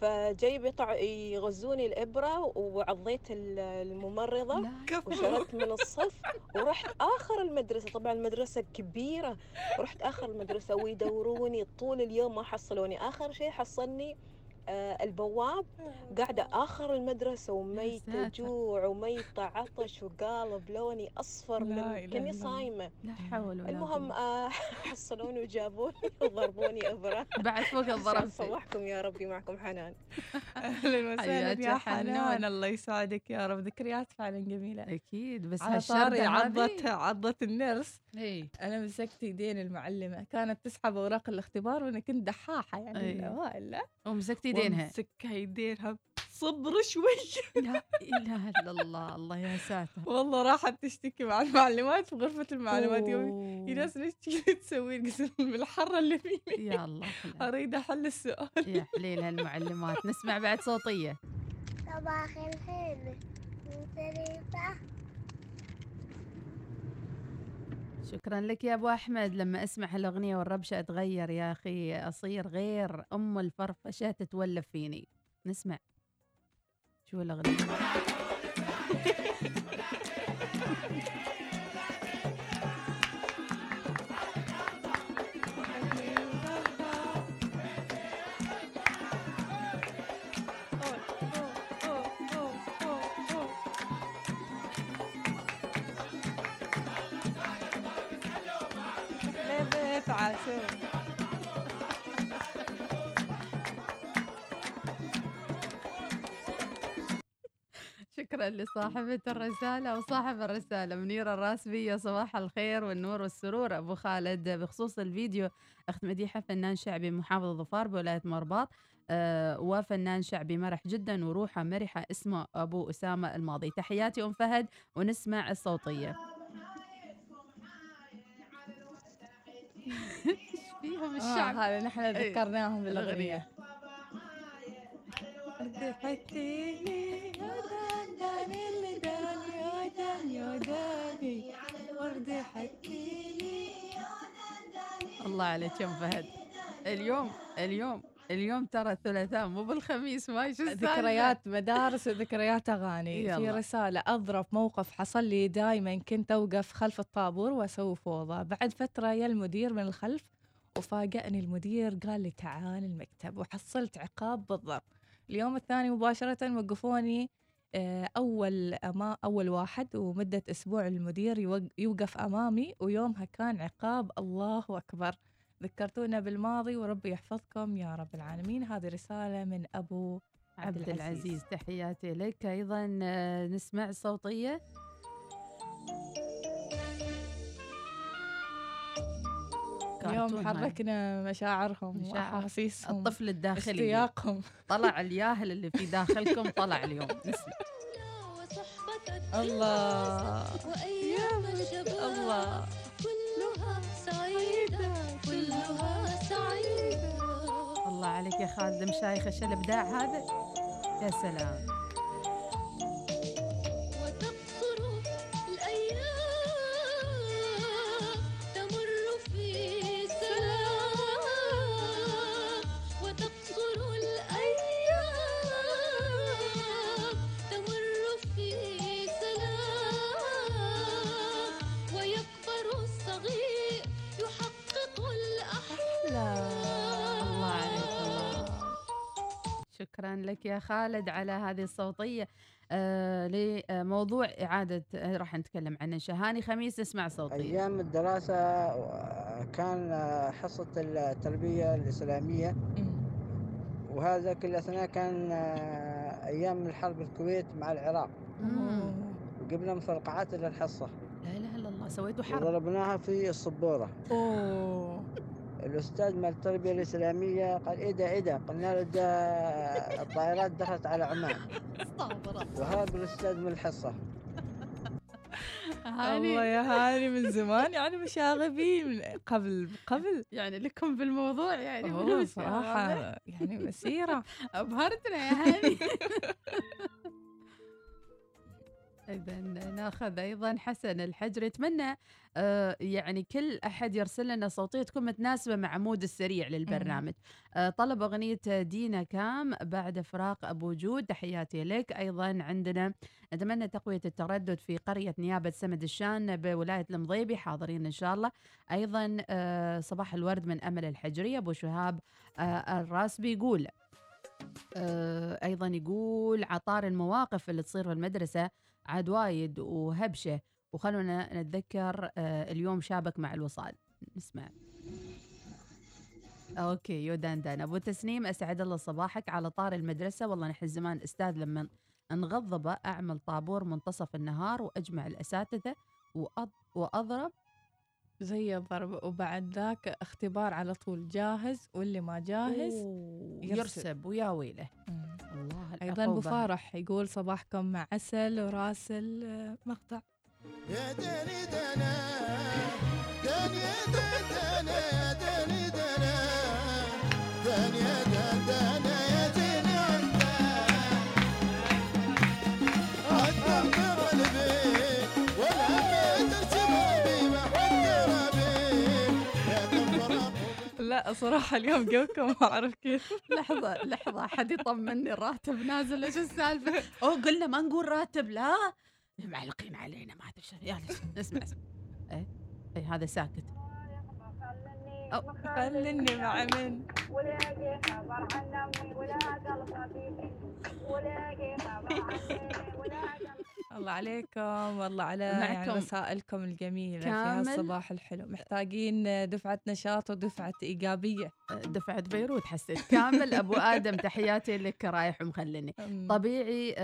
فجاي بيطع يغزوني الإبرة وعضيت ال- الممرضة وشردت من الصف ورحت آخر المدرسة. طبعا المدرسة كبيرة. ورحت آخر المدرسة ويدوروني طول اليوم ما حصلوني. آخر شيء حصلني البواب قاعدة آخر المدرسة وميتة. جوع وميتة عطش وقالب لوني أصفر لا من كني. صايمة لا حول ولا المهم آه، حصلوني وجابوني وضربوني إبرة. بعد فوق الضرب صباحكم يا ربي معكم حنان. أهلا وسهلا يا حنان. الله يسعدك يا رب. ذكريات فعلا جميلة. أكيد بس على طاري عضة هذه- عضة إي. أنا مسكت إيدين المعلمة كانت تسحب أوراق الاختبار وأنا كنت دحاحة يعني أي. الاوائل لا ومسكت إيدينها. ومسكها إيدينها صبر شوي. لا إله إلا الله الله يا ساتر. والله راحت تشتكي مع المعلمات في غرفة المعلومات يوم يا ناس ليش تجي تسوي قسم بالحرة اللي فيني يا الله أريد أحل السؤال. يا حليل هالمعلمات نسمع بعد صوتية. صباح الخير من شكرا لك يا أبو أحمد. لما أسمع هالاغنيه والربشة أتغير يا أخي أصير غير أم الفرفشة تتولف فيني. نسمع. شو الأغنية؟ شكرا لصاحبة الرسالة وصاحب الرسالة منيرة الراسبية صباح الخير والنور والسرور. أبو خالد بخصوص الفيديو أخت مديحة فنان شعبي محافظ ظفار بولاية مرباط. آه وفنان شعبي مرح جدا وروحه مرحة اسمه أبو أسامة الماضي. تحياتي أم فهد ونسمع الصوتية. فيهم آه الشعب. هذا نحن أي، ذكرناهم بالأغنية. يا داني داني يا يا داني حطيني الله عليك يا فهد. اليوم اليوم اليوم ترى الثلاثاء مو بالخميس ما شو؟ ذكريات مدارس وذكريات أغاني في. رسالة اظرف موقف حصل لي دائما كنت أوقف خلف الطابور وأسوي فوضى بعد فترة يا المدير من الخلف وفاجأني المدير قال لي تعال المكتب وحصلت عقاب بالضبط اليوم الثاني مباشرة وقفوني آه، أول أما أول واحد ومدة أسبوع المدير يوق- يوقف أمامي ويومها كان عقاب الله أكبر ذكرتونا بالماضي وربي يحفظكم يا رب العالمين. هذه رسالة من أبو عبد العزيز. تحياتي لك. أيضا آه، نسمع صوتية. اليوم. حركنا مشاعرهم مشاعر. وأحاسيسهم الطفل الداخلي. اشتياقهم طلع الياهل اللي في داخلكم طلع اليوم. نسمع. الله. وأيام الشباب الله. الله عليك يا خالد مشايخ إيش الابداع هذا. يا سلام. لك يا خالد على هذه الصوتية آه لموضوع إعادة آه، راح نتكلم عنه. شهاني خميس نسمع صوتية. أيام الدراسة آه، كان آه، حصة التربية الإسلامية. وهذا كل أثناء كان أيام الحرب الكويت مع العراق. وقبل مفرقعات إلى الحصة. لا إله إلا الله سويتوا حرب. وضربناها في الصبورة أوه. الأستاذ مال التربية الإسلامية قال إيه ده إيه ده؟ قلنا له ده الطائرات دخلت على عمان. وهرب الأستاذ من الحصة. الله يا هاني من زمان يعني مشاغبين. من قبل قبل؟ يعني لكم بالموضوع يعني هذا. يعني مسيرة. أبهرتنا يا هاني. إذا نأخذ أيضا حسن الحجر. يتمنى آه يعني كل أحد يرسل لنا صوتية تكون متناسبة مع mood السريع للبرنامج. آه طلب أغنية دينا كام بعد فراق أبو جود. تحياتي لك. أيضا عندنا نتمنى تقوية التردد في قرية نيابة سمد الشان بولاية المضيبي. حاضرين إن شاء الله. أيضا آه صباح الورد من أمل الحجرية أبو شهاب آه الراسبي يقول آه، أيضا يقول على طاري المواقف اللي تصير في المدرسة عاد وايد وهبشة وخلونا نتذكر آه، اليوم شابك مع الوصال. نسمع. أوكي يودان دان أبو تسنيم أسعد الله صباحك. على طار المدرسة والله نحن زمان أستاذ لما انغضب أعمل طابور منتصف النهار وأجمع الأساتذة. وأضرب. زي الضرب. وبعد ذاك اختبار على طول جاهز واللي ما جاهز أوه، يرسب ويا ويله. أيضا أبو. فارح يقول صباحكم مع عسل وراسل مقطع يا دني دنا دني دنا دني دنا دني لا صراحة اليوم جوكم ما أعرف كيف. لحظة لحظة حد يطمني الراتب نازل إيش السالفة؟ أوه قلنا ما نقول راتب لا؟ معلقين علينا ما أدري شو يلا اسمع اسمع. إيه إيه هذا ساكت. أو خلني مع من؟ ولاقي خبر عن امي ولا قلب حبيبي ولاقي خبر عن امي ولا قلب الله عليكم والله على يعني رسائلكم الجميلة في. هالصباح الحلو. محتاجين دفعة نشاط ودفعة إيجابية. دفعة بيروت حسيت. كامل أبو آدم تحياتي لك رايح ومخلني. طبيعي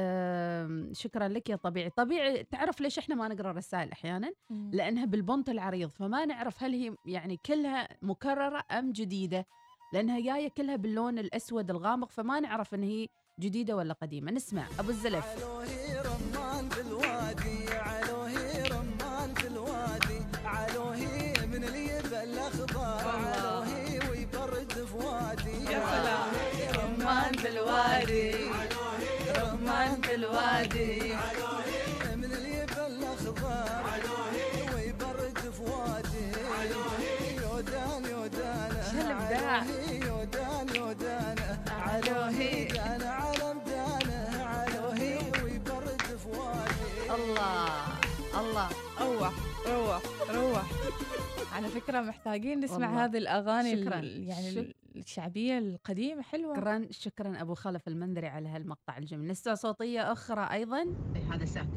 شكرا لك يا طبيعي. طبيعي تعرف ليش إحنا ما نقرأ الرسائل أحيانا؟ لأنها بالبنط العريض. فما نعرف هل هي يعني كلها مكررة أم جديدة. لأنها جاية كلها باللون الأسود الغامق فما نعرف إن هي جديدة ولا قديمة؟ نسمع. أبو الزلف. علوهي رمان في الوادي علوهي رمان في الوادي. علوهي من اليد الاخضر علوهي ويبرد في وادي. يا سلام. رمان في الوادي. رمان في الوادي. علوهي من اليد الاخضر علوهي ويبرد في وادي. علوهي يودان يودان. شو الإبداع؟ علوهي يودان يودان. علوهي. دانا الله الله. روح روح روح. على فكرة محتاجين نسمع والله. هذه الأغاني ال- شكراً. يعني شك- الشعبية القديمة حلوة. شكرا شكرا أبو خلف المنذري على هالمقطع الجميل. نسمع صوتية أخرى أيضا. هذا ساكت.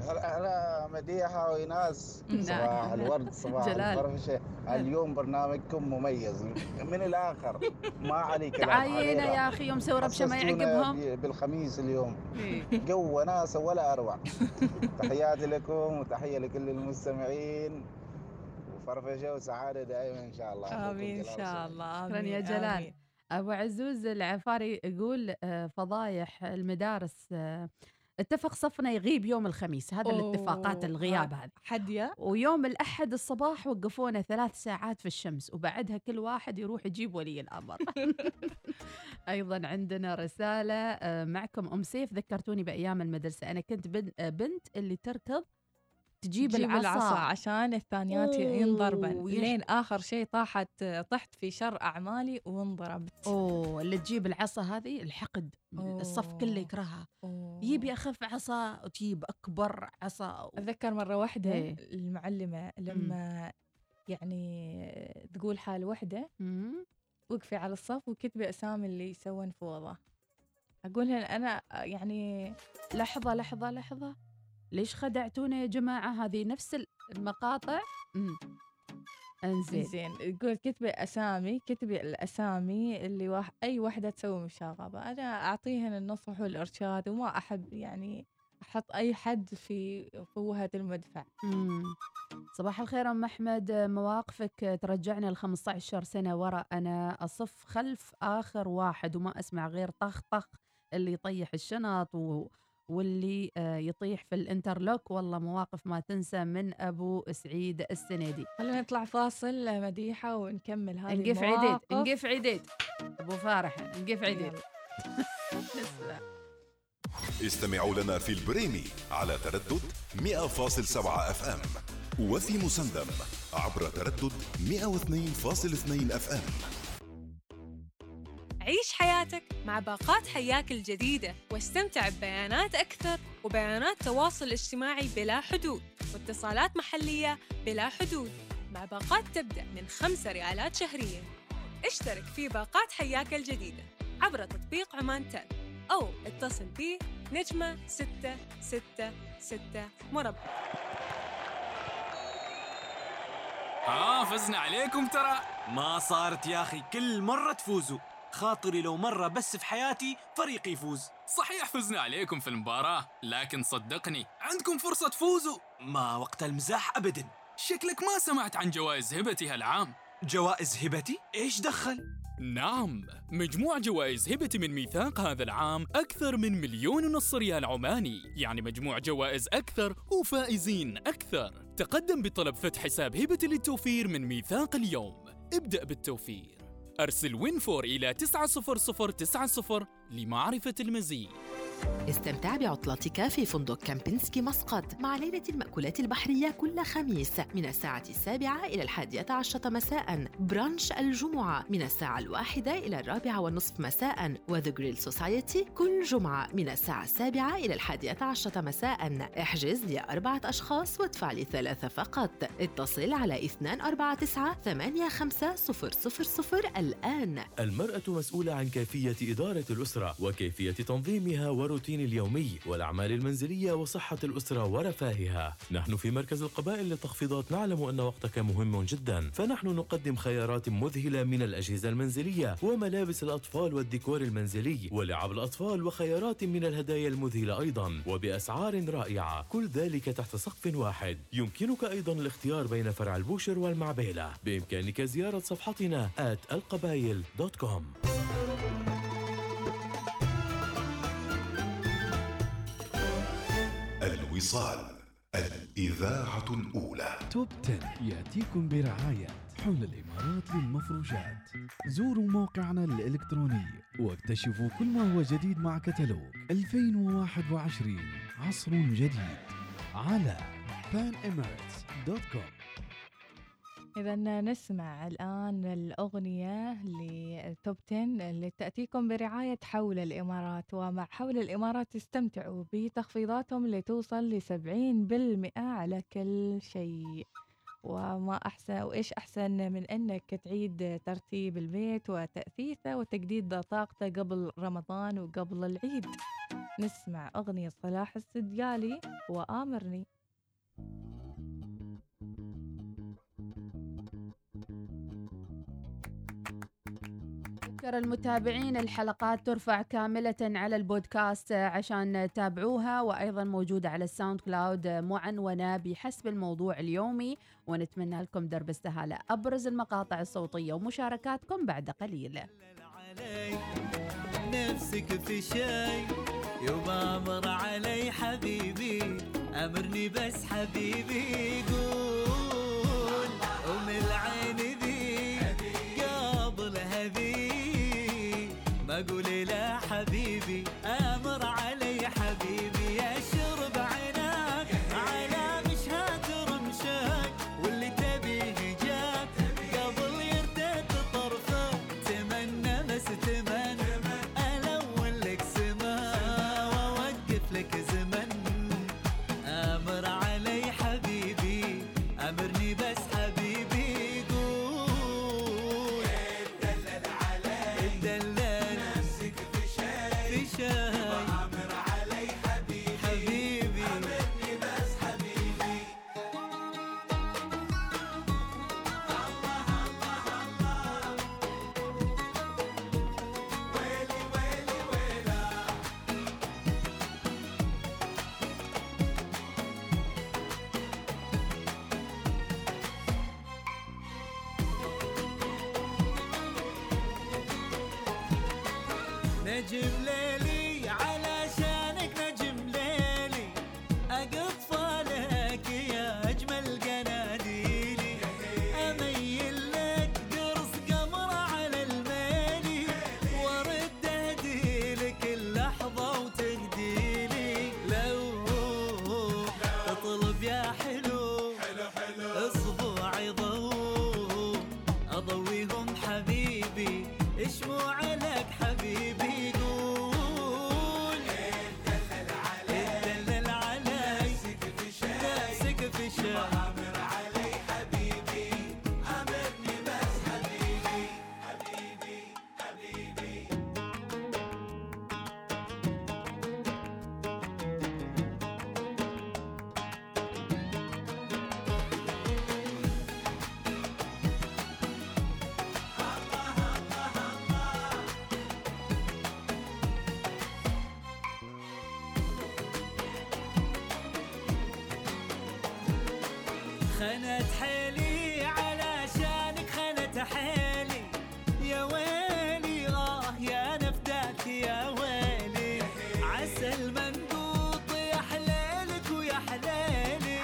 هلا هلا مديحة وإيناس نعم. صباح الورد صباح جلال. الفرفشة اليوم برنامجكم مميز من الآخر ما عليك تعاينا. يا أخي يوم سوي ربشه ما يعقبهم بالخميس اليوم إيه. جو وناسة ولا أروع تحياتي لكم وتحية لكل المستمعين وفرفشة وسعادة دائما إن شاء الله آمين إن شاء. الله شكرا آمين يا جلال آمين. أبو عزوز العفاري يقول آه، فضايح المدارس آه، اتفق صفنا يغيب يوم الخميس هذا الاتفاقات أوه، الغياب هذا حدية ويوم الأحد الصباح وقفونا ثلاث ساعات في الشمس وبعدها كل واحد يروح يجيب ولي الأمر. أيضا عندنا رسالة آه، معكم أم سيف ذكرتوني بأيام المدرسة. أنا كنت آه، بنت اللي تركض تجيب, تجيب العصا, العصا عشان الثانيات ينضربن أوه، لين آخر شيء طاحت طحت في شر أعمالي وانضربت أوه اللي تجيب العصا هذه الحقد الصف كله أوه. يكرهها أوه. يبي أخف عصا وتجيب أكبر عصا أتذكر مرة واحدة إيه. المعلمة لما يعني تقول حال وحدة مم. وقفي على الصف وكتبي أسامي اللي يسوون فوضى أقول لها أنا يعني لحظة لحظة لحظة ليش خدعتونا يا جماعة؟ هذه نفس المقاطع. انزين. زين يقول كتبي أسامي كتبي الأسامي اللي واح أي وحدة تسوي مشاغبة أنا أعطيهن النصح والإرشاد وما أحب يعني أحط أي حد في فوهة المدفع. مم. صباح الخير أم أحمد. مواقفك؟ ترجعنا ل 15 سنة ورا. أنا أصف خلف آخر واحد وما أسمع غير طخ طخ اللي يطيح الشنط و... واللي آه، يطيح في ال interlock والله مواقف ما تنسى من أبو سعيد السنيدي خلينا نطلع فاصل مديحة ونكمل هذه نقف عديد. نقف عديد. أبو فارح نقف عديد. استمعوا لنا في البريمي على تردد 100.7 FM وفي مسندم عبر تردد 102.2 FM. عيش حياتك مع باقات حياك الجديدة. واستمتع ببيانات أكثر وبيانات تواصل اجتماعي بلا حدود واتصالات محلية بلا حدود. مع باقات تبدأ من خمسة ريالات شهريا. اشترك في باقات حياك الجديدة عبر تطبيق عمان تل أو اتصل بي نجمة ستة ستة ستة مربع. ها فزنا عليكم ترى. ما صارت يا أخي كل مرة تفوزوا. خاطري لو مرة بس في حياتي فريقي يفوز. صحيح فزنا عليكم في المباراة لكن صدقني عندكم فرصة تفوزوا. ما وقت المزاح أبدا. شكلك ما سمعت عن جوائز هبتي هالعام. جوائز هبتي؟ إيش دخل؟ نعم مجموع جوائز هبتي من ميثاق هذا العام أكثر من مليون ونص ريال عماني. يعني مجموع جوائز أكثر وفائزين أكثر. تقدم بطلب فتح حساب هبتي للتوفير من ميثاق اليوم. ابدأ بالتوفير. أرسل win four إلى 90090 لمعرفة المزيد. استمتع بعطلتك في فندق كامبينسكي مسقط مع ليلة المأكولات البحرية كل خميس من الساعة السابعة إلى الحادية عشرة مساء. brunch الجمعة من الساعة الواحدة إلى الرابعة والنصف مساء. و The Grill Society كل جمعة من الساعة السابعة إلى الحادية عشرة مساء. احجز لأربعة أشخاص وادفع لثلاثة فقط. اتصل على 249 85 الآن. المرأة مسؤولة عن كيفية إدارة الأسرة وكيفية تنظيمها والروتين اليومي والأعمال المنزلية وصحة الأسرة ورفاهها. نحن في مركز القبائل للتخفيضات نعلم أن وقتك مهم جدا. فنحن نقدم خيارات مذهلة من الأجهزة المنزلية وملابس الأطفال والديكور المنزلي ولعب الأطفال وخيارات من الهدايا المذهلة أيضا وبأسعار رائعة. كل ذلك تحت سقف واحد. يمكنك أيضا الاختيار بين فرع البوشر والمعبيلة بإمكانك زيارة صفحتنا at القبايل dot com الوصال الإذاعة الأولى. توب 10 يأتيكم برعاية حول الإمارات للمفروشات. زوروا موقعنا الإلكتروني واكتشفوا كل ما هو جديد مع كتالوج 2021 عصر جديد على panemirates.com إذا نسمع الآن الأغنية لتوب 10 اللي تأتيكم برعاية حول الإمارات ومع حول الإمارات استمتعوا بتخفيضاتهم اللي توصل لسبعين بالمئة على كل شيء. وما أحسن وإيش أحسن من أنك تعيد ترتيب البيت وتأثيثه وتجديد طاقته قبل رمضان وقبل العيد؟ نسمع أغنية صلاح السديالي وآمرني. أذكر المتابعين. الحلقات ترفع كاملة على البودكاست عشان تتابعوها وأيضا موجودة على ال SoundCloud معنونة بحسب الموضوع اليومي ونتمنى لكم درب استهالة. أبرز المقاطع الصوتية ومشاركاتكم بعد قليل. نفسك في شي يوم أمر علي حبيبي أمرني بس حبيبي قول. ام العين ما خنت حيلي علشانك خنت حيلي يا ويلي آه يا نفداك يا ويلي. عسى المنقوط يا حليلك ويا حليلي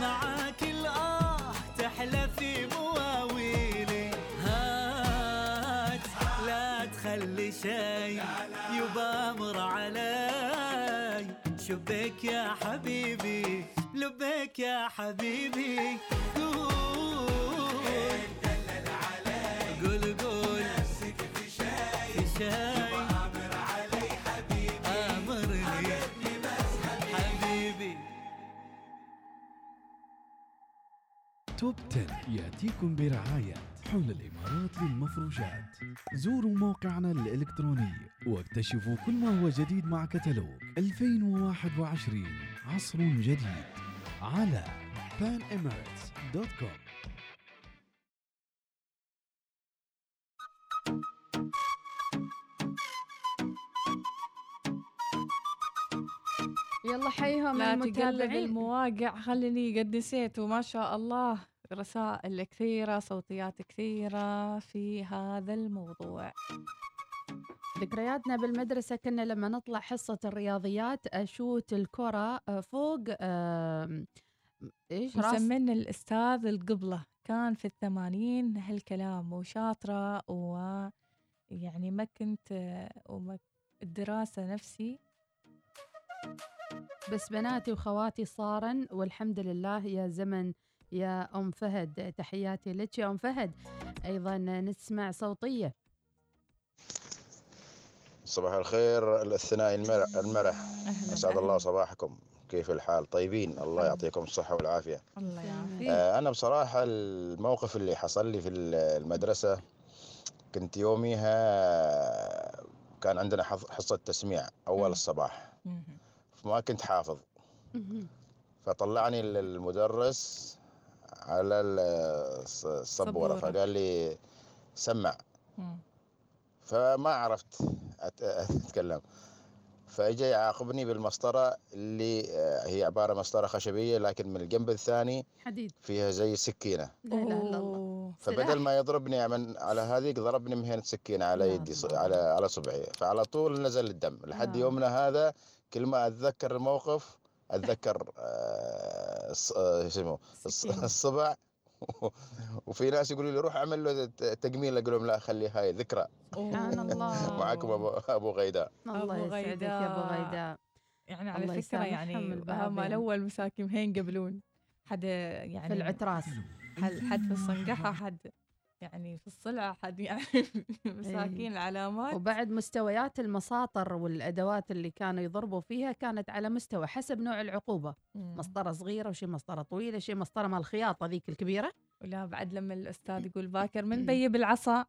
معاك الآه تحلى في مواويلي. هات لا تخلي شي يبا مر علي. شبك يا حبيبي حبيبي قول قول قول. في شي آمر علي حبيبي. امرني حبيبي توب 10 يأتيكم برعاية حول الإمارات للمفروشات زوروا موقعنا الإلكتروني واكتشفوا كل ما هو جديد مع كتالوج. 2021 عصر جديد. على panemirates.com يلا حيهم لا تقلب المواقع خليني قد نسيت وما شاء الله رسائل كثيرة صوتيات كثيرة في هذا الموضوع. ذكرياتنا بالمدرسة كنا لما نطلع حصة الرياضيات أشوت الكرة آه، فوق إيش راس؟ مسمين الأستاذ القبلة كان في الثمانين هالكلام وشاطرة ويعني ما كنت وما الدراسة نفسي. بس بناتي وخواتي صارن والحمد لله يا زمن يا أم فهد تحياتي لك يا أم فهد. أيضا نسمع صوتية. صباح الخير الثنائي المرح, المرح. أسعد الله صباحكم. كيف الحال؟ طيبين. الله يعطيكم الصحة والعافية. الله يعافيك. آه، أنا بصراحة الموقف اللي حصل لي في المدرسة كنت يوميها كان عندنا حصة تسميع أول الصباح. فما كنت حافظ. فطلعني ال- المدرس على ال- الص- السبورة سبورة. فقال لي سمع. فما عرفت أتكلم. فاجى يعاقبني بالمسطرة اللي آه، هي عبارة مسطرة خشبية لكن من الجنب الثاني حديد. فيها زي سكينة. لا إلا الله. فبدل ما يضربني من على هذيك ضربني مهنة سكينة على يدي على على صبعي. فعلى طول نزل الدم. لحد آه. يومنا هذا كل ما أتذكر الموقف أتذكر آه، آه، شو اسمه الص- الصبع وفي ناس يقولوا لي روح اعمل له ت- تجميل أقول لهم لا خلي هاي ذكرى. سبحان الله. معكم أبو أبو غيداء. الله يسعدك يا أبو غيداء. يعني على يسامحهم يعني هم البابين. الأول مساكين يقبلون. حد يعني في العتراس. حد, في الصنقحة حد. يعني في الصلع حد يعني مساكين العلامات. وبعد مستويات المساطر والأدوات اللي كانوا يضربوا فيها كانت على مستوى حسب نوع العقوبة. مسطرة صغيرة وشي مسطرة طويلة شي مسطرة مال الخياطة ذيك الكبيرة. ولا بعد لما الأستاذ يقول باكر من بيب العصا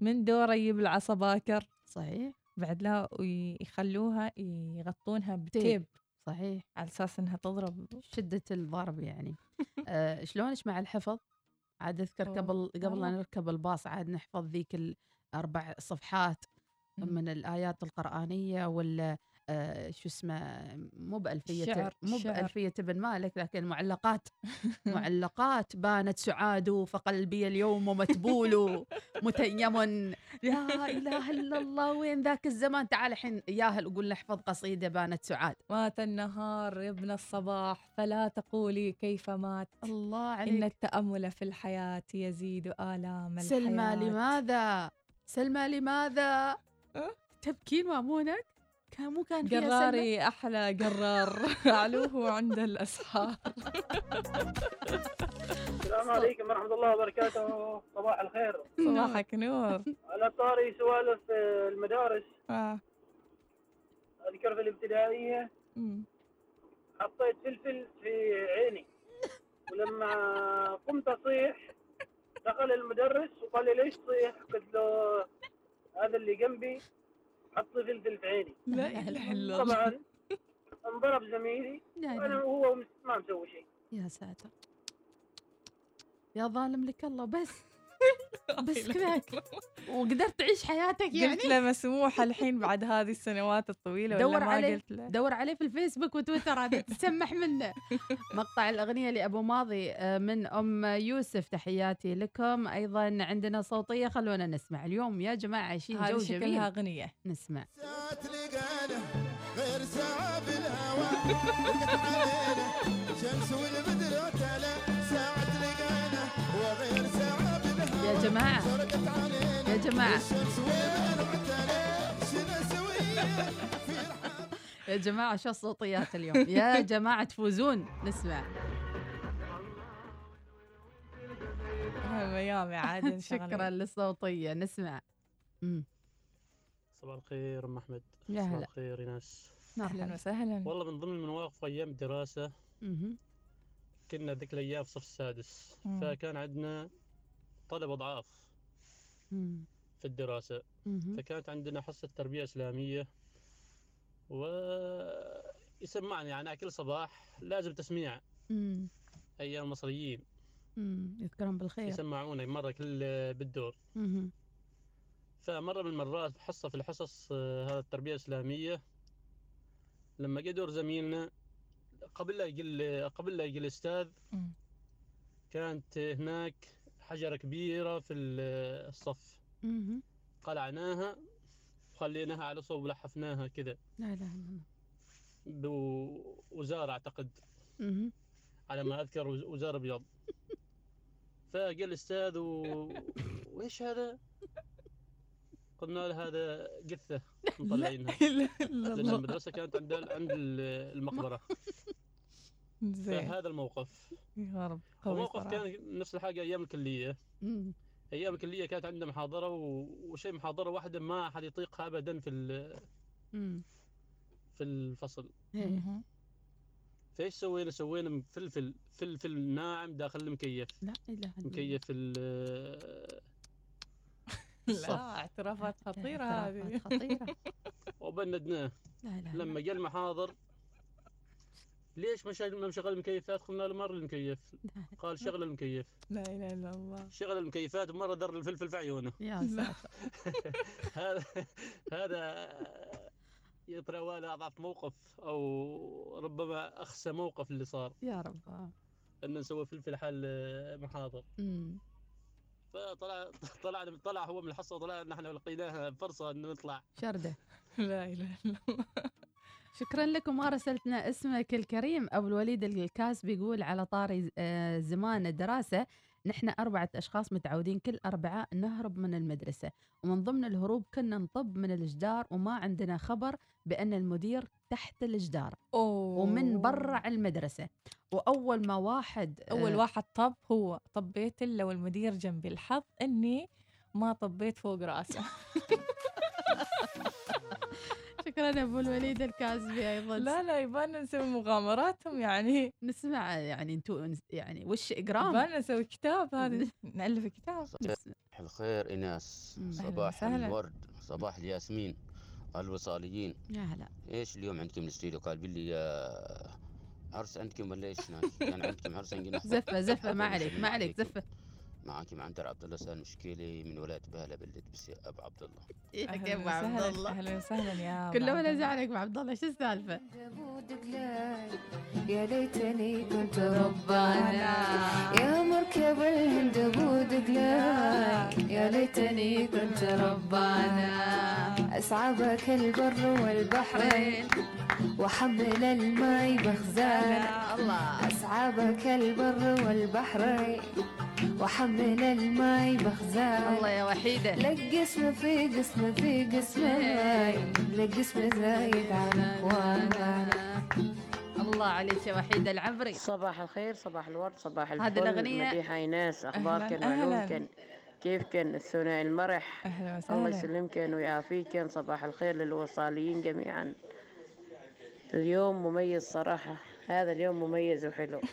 من دوره يجيب العصا باكر؟ صحيح. بعد لا ويخلوها يغطونها بتيب. صحيح. على أساس إنها تضرب. شدة الضرب يعني. آه شلونش مع الحفظ؟ عاد أذكر. قبل قبل لا. نركب الباص عاد نحفظ ذيك الأربع صفحات من الآيات القرآنية ولا آه شو اسمه مو بألفية مو. بألفية ابن مالك لكن معلقات معلقات بانت سعاد فقلبي اليوم متبول متيم. لا إله إلا الله وين ذاك الزمان؟ تعال الحين ياهل قول نحفظ قصيدة بانت سعاد. مات النهار يا ابن الصباح فلا تقولي كيف مات. الله إن عليك التأمل في الحياة يزيد آلام سلمى الحياة. لماذا؟ سلمى لماذا؟ تبكين مامونك؟ كان مو كان فيها قراري أحلى قرار. علوه عند الأسحار. السلام عليكم ورحمة الله وبركاته. صباح الخير. صباحك نور على طاري سوالف المدارس. آه. أذكر في الابتدائية. مم. حطيت فلفل في عيني. ولما قمت أصيح دخل المدرس وقال لي ليش تصيح؟ قلت له هذا اللي جنبي. حط لي فلفل في عيني. لا إله إلا الله. طبعا انضرب زميلي لا وأنا. وهو ما مسوي شيء. يا ساتر. يا ظالم لك الله بس. بس كذاك. وقدرت تعيش حياتك يعني. قلت له مسموح الحين بعد هذه السنوات الطويلة ولا دور ما عليه قلت له؟ دور عليه في الفيسبوك وتويتر هذا تسمح منه. مقطع الأغنية لأبو ماضي آه، من أم يوسف. تحياتي لكم. أيضا عندنا صوتية خلونا نسمع اليوم يا جماعة عايشين جو شكلها جميل. أغنية. نسمع. غير ساعة بالهواء شمس والبدر بالهواء يا علينا يا جماعة شو الصوتيات اليوم؟ يا جماعة تفوزون. نسمع. يا عاد شكرا للصوتية. نسمع. صباح الخير أم أحمد. يا صباح هلا. الخير ايناس أهلا وسهلا. والله من ضمن المواقف أيام الدراسه مهم. كنا ذيك الأيام في الصف السادس. فكان عندنا طلب أضعاف مم. في الدراسة. فكانت عندنا حصة تربية إسلامية و يسمعني يعني على كل صباح لازم تسميع. أيام المصريين مم. يذكرهم بالخير يسمعونا مرة كل بالدور. فمرة من المرات حصة في الحصص آه، هذا التربية الإسلامية لما جه دور زميلنا قبل لا يجي قبل لا يجي الأستاذ مم. كانت هناك حجرة كبيرة في ال- الصف. قلعناها وخليناها على صوب ولحفناها كذا لا الله بوزارة أعتقد. على ما أذكر وز- وزارة بيض فجاء الأستاذ و... وإيش هذا؟ قلنا له هذا قثة مطلعينها لا لأن. المدرسة كانت عند عند ال- المقبرة زين. فهذا الموقف. يا رب صراحة. كان نفس الحاجة أيام الكلية. مم. أيام الكلية كانت عندنا محاضرة و... وشيء محاضرة واحدة ما أحد يطيقها أبدا في ال... في الفصل. إيه. فإيش سوينا؟ سوينا فلفل فلفل ناعم داخل المكيف. لا إله إلا الله. مكيف ال لا اعترافات خطيرة هذه. خطيرة. وبندناه. لا لا. لما جاء المحاضر ليش ما شغل مشغل المكيفات؟ قلنا له مر المكيف. قال شغل المكيف. لا إله إلا الله. شغل المكيفات ومرة در الفلفل في عيونه. يا. ساتر هذا هذا يتراوى له أضعف موقف أو ربما أخسى موقف اللي صار. يا رب. آه. ان نسوي فلفل حال محاضر. مم. فطلع طلع طلع هو من الحصة طلع نحن لقيناها فرصة إنه نطلع. شردة. لا إله إلا الله. شكرا لكم ما رسلتنا اسمك الكريم. أبو الوليد الكاس بيقول على طاري آه، زمان الدراسة نحن أربعة أشخاص متعودين كل أربعاء نهرب من المدرسة ومن ضمن الهروب كنا نطب من الجدار وما عندنا خبر بأن المدير تحت الجدار أوه. ومن برا المدرسة. وأول ما واحد أول آه، واحد طب هو طبيت الا والمدير جنبي الحظ إني ما طبيت فوق راسه. شكرا أبو الوليد الكازبي أيضا. لا لا يبان نسوي مغامراتهم يعني. نسمع يعني أنتو يعني وش إجرام يبان نسوي كتاب هذا نألف كتاب. صباح الخير أهلاً صباح. الورد. صباح الياسمين الوصاليين. يا هلا. إيش اليوم عندكم الاستوديو؟ قال لي يا عرس عندكم ولا إيش يعني عندكم عرس عندنا. زفة زفة. ما عليك ما عليك زفة معاكم عنتر عبد الله سالم مشكيلي من ولايه بهله بلد بس أبو عبد الله. يا أهلاً كيف عبد وسهلاً، الله. أهلا وسهلا يا أبو ولا عبد الله. زعلك مع عبد الله شو السالفة؟ يا ليتني كنت ربانا. يا مركب الهند ابو دقلاك يا ليتني كنت ربانا. أسعبك البر والبحرين وحمل الماي بخزانة الله. أسعبك البر والبحرين وحمل الماي بخزانة الله يا وحيدة. لك قسمة في قسمة في قسمة ماي لك قسمة زايد على اخوانا الله عليك يا وحيدة. العمري صباح الخير صباح الورد صباح الفل. هذه الأغنية- مديحة إيناس أهلاً، أخباركن أهلاً. وعلومكن كيفكن الثنائي المرح. أهلا الله وسهلا يسلمكن ويعافيكن. صباح الخير للوصاليين جميعا. اليوم مميز صراحة. هذا اليوم مميز وحلو.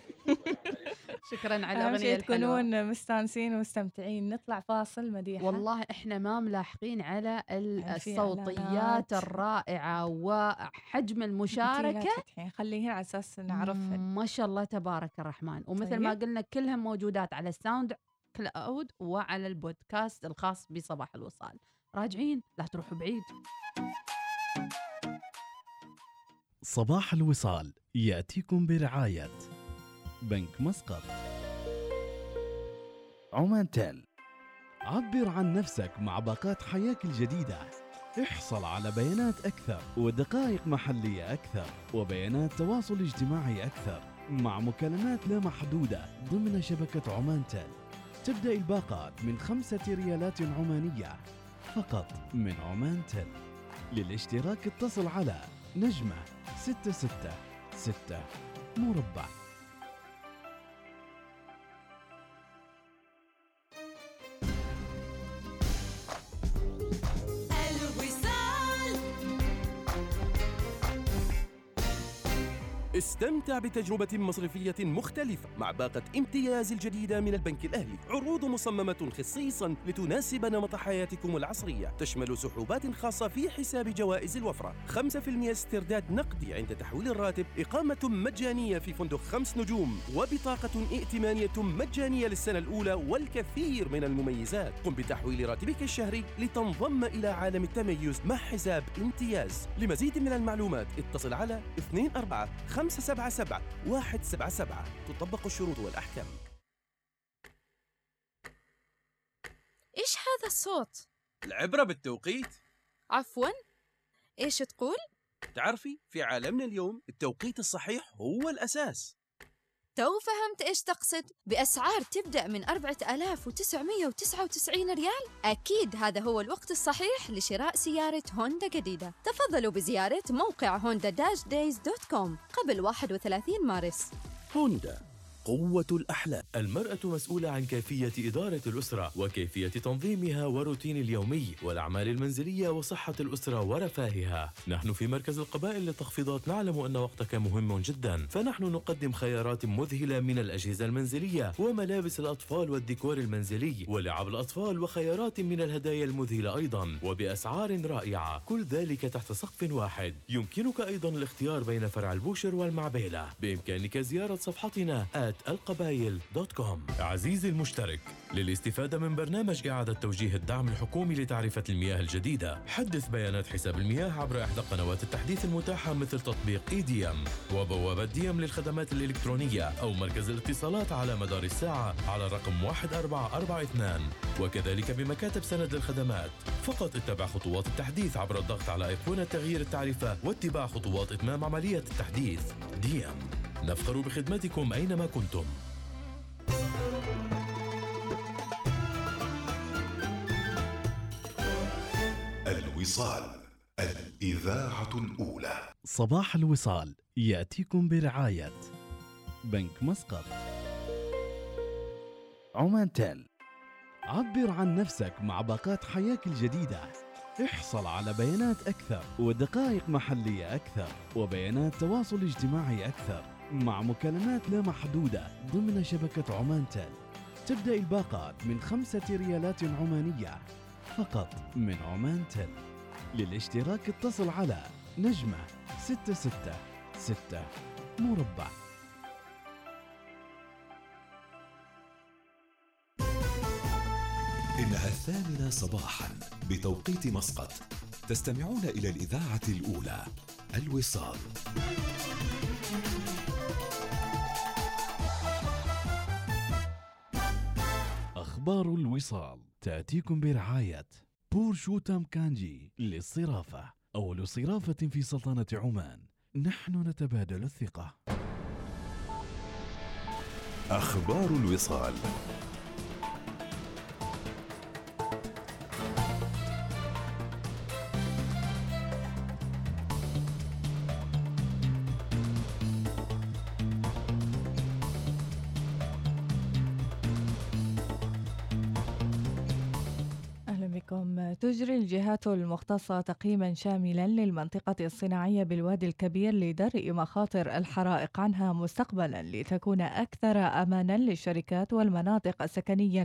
شكرا على الحلوة. تكونون مستانسين ومستمتعين. نطلع فاصل مديحة. والله إحنا ما ملاحقين على الصوتيات. الرائعة وحجم تفتحين خليهن على أساس نعرفهن. ما شاء الله تبارك الرحمن. ومثل ما طيب. قلنا كلهم موجودات على ال SoundCloud وعلى البودكاست الخاص بصباح الوصال. راجعين لا تروحوا بعيد. صباح الوصال يأتيكم برعاية بنك مسقط. عمان تيل. عبر عن نفسك مع باقات حياك الجديدة. احصل على بيانات أكثر ودقائق محلية أكثر وبيانات تواصل اجتماعي أكثر مع مكالمات لا محدودة ضمن شبكة عمان تيل. تبدأ الباقات من خمسة ريالات عمانية فقط من عمان تيل. للاشتراك اتصل على نجمة ستة ستة ستة مربع. استمتع بتجربة مصرفية مختلفة مع باقة امتياز الجديدة من البنك الأهلي. عروض مصممة خصيصا لتناسب نمط حياتكم العصرية. تشمل سحوبات خاصة في حساب جوائز الوفرة. 5% استرداد نقدي عند تحويل الراتب. إقامة مجانية في فندق خمس نجوم. وبطاقة ائتمانية مجانية للسنة الأولى والكثير من المميزات. قم بتحويل راتبك الشهري لتنضم إلى عالم التميز مع حساب امتياز. لمزيد من المعلومات اتصل على 24 577 177 تطبق الشروط والأحكام. إيش هذا الصوت؟ العبرة بالتوقيت. عفوا. إيش تقول؟ تعرفي في عالمنا اليوم التوقيت الصحيح هو الأساس. تو فهمت إيش تقصد؟ بأسعار تبدأ من 4999 ريال؟ أكيد هذا هو الوقت الصحيح لشراء سيارة هوندا جديدة. تفضلوا بزيارة موقع Honda dash days dot com قبل 31 مارس. هوندا. قوة الأحلام. المرأة مسؤولة عن كيفية إدارة الأسرة وكيفية تنظيمها وروتين اليومي والأعمال المنزلية وصحة الأسرة ورفاهها. نحن في مركز القبائل للتخفيضات نعلم أن وقتك مهم جدا. فنحن نقدم خيارات مذهلة من الأجهزة المنزلية وملابس الأطفال والديكور المنزلي ولعب الأطفال وخيارات من الهدايا المذهلة أيضا وبأسعار رائعة. كل ذلك تحت سقف واحد. يمكنك أيضا الاختيار بين فرع البوشر والمعبيلة. بإمكانك زيارة صفحتنا القبايل dot com. عزيزي المشترك للاستفادة من برنامج إعادة توجيه الدعم الحكومي لتعرفة المياه الجديدة حدث بيانات حساب المياه عبر إحدى قنوات التحديث المتاحة مثل تطبيق اي دي ام وبوابة ديم للخدمات الإلكترونية أو مركز الاتصالات على مدار الساعة على الرقم 1442 وكذلك بمكاتب سند للخدمات. فقط اتبع خطوات التحديث عبر الضغط على أيقونة تغيير التعرفة واتباع خطوات إتمام عملية التحديث. دي ام نفخر بخدمتكم أينما كنتم. الوصال الإذاعة الأولى. صباح الوصال يأتيكم برعاية. بنك مسقط. عمان تيل. عبر عن نفسك مع باقات حياك الجديدة. احصل على بيانات أكثر ودقائق محلية أكثر وبيانات تواصل اجتماعي أكثر. مع مكالمات لا محدودة ضمن شبكة عمان تيل تبدأ الباقات من خمسة ريالات عمانية فقط من عمان تيل للاشتراك اتصل على نجمة ستة ستة ستة مربع. إنها الثامنة صباحا بتوقيت مسقط. تستمعون إلى الإذاعة الأولى الوصال. أخبار الوصال. تأتيكم برعاية بورشوتام كانجي للصرافة. أول صرافة في سلطنة عمان. نحن نتبادل الثقة. أخبار الوصال. تجري الجهات المختصة تقييما شاملا للمنطقة الصناعية بالوادي الكبير لدرء مخاطر الحرائق عنها مستقبلا لتكون أكثر أمانا للشركات والمناطق السكنية.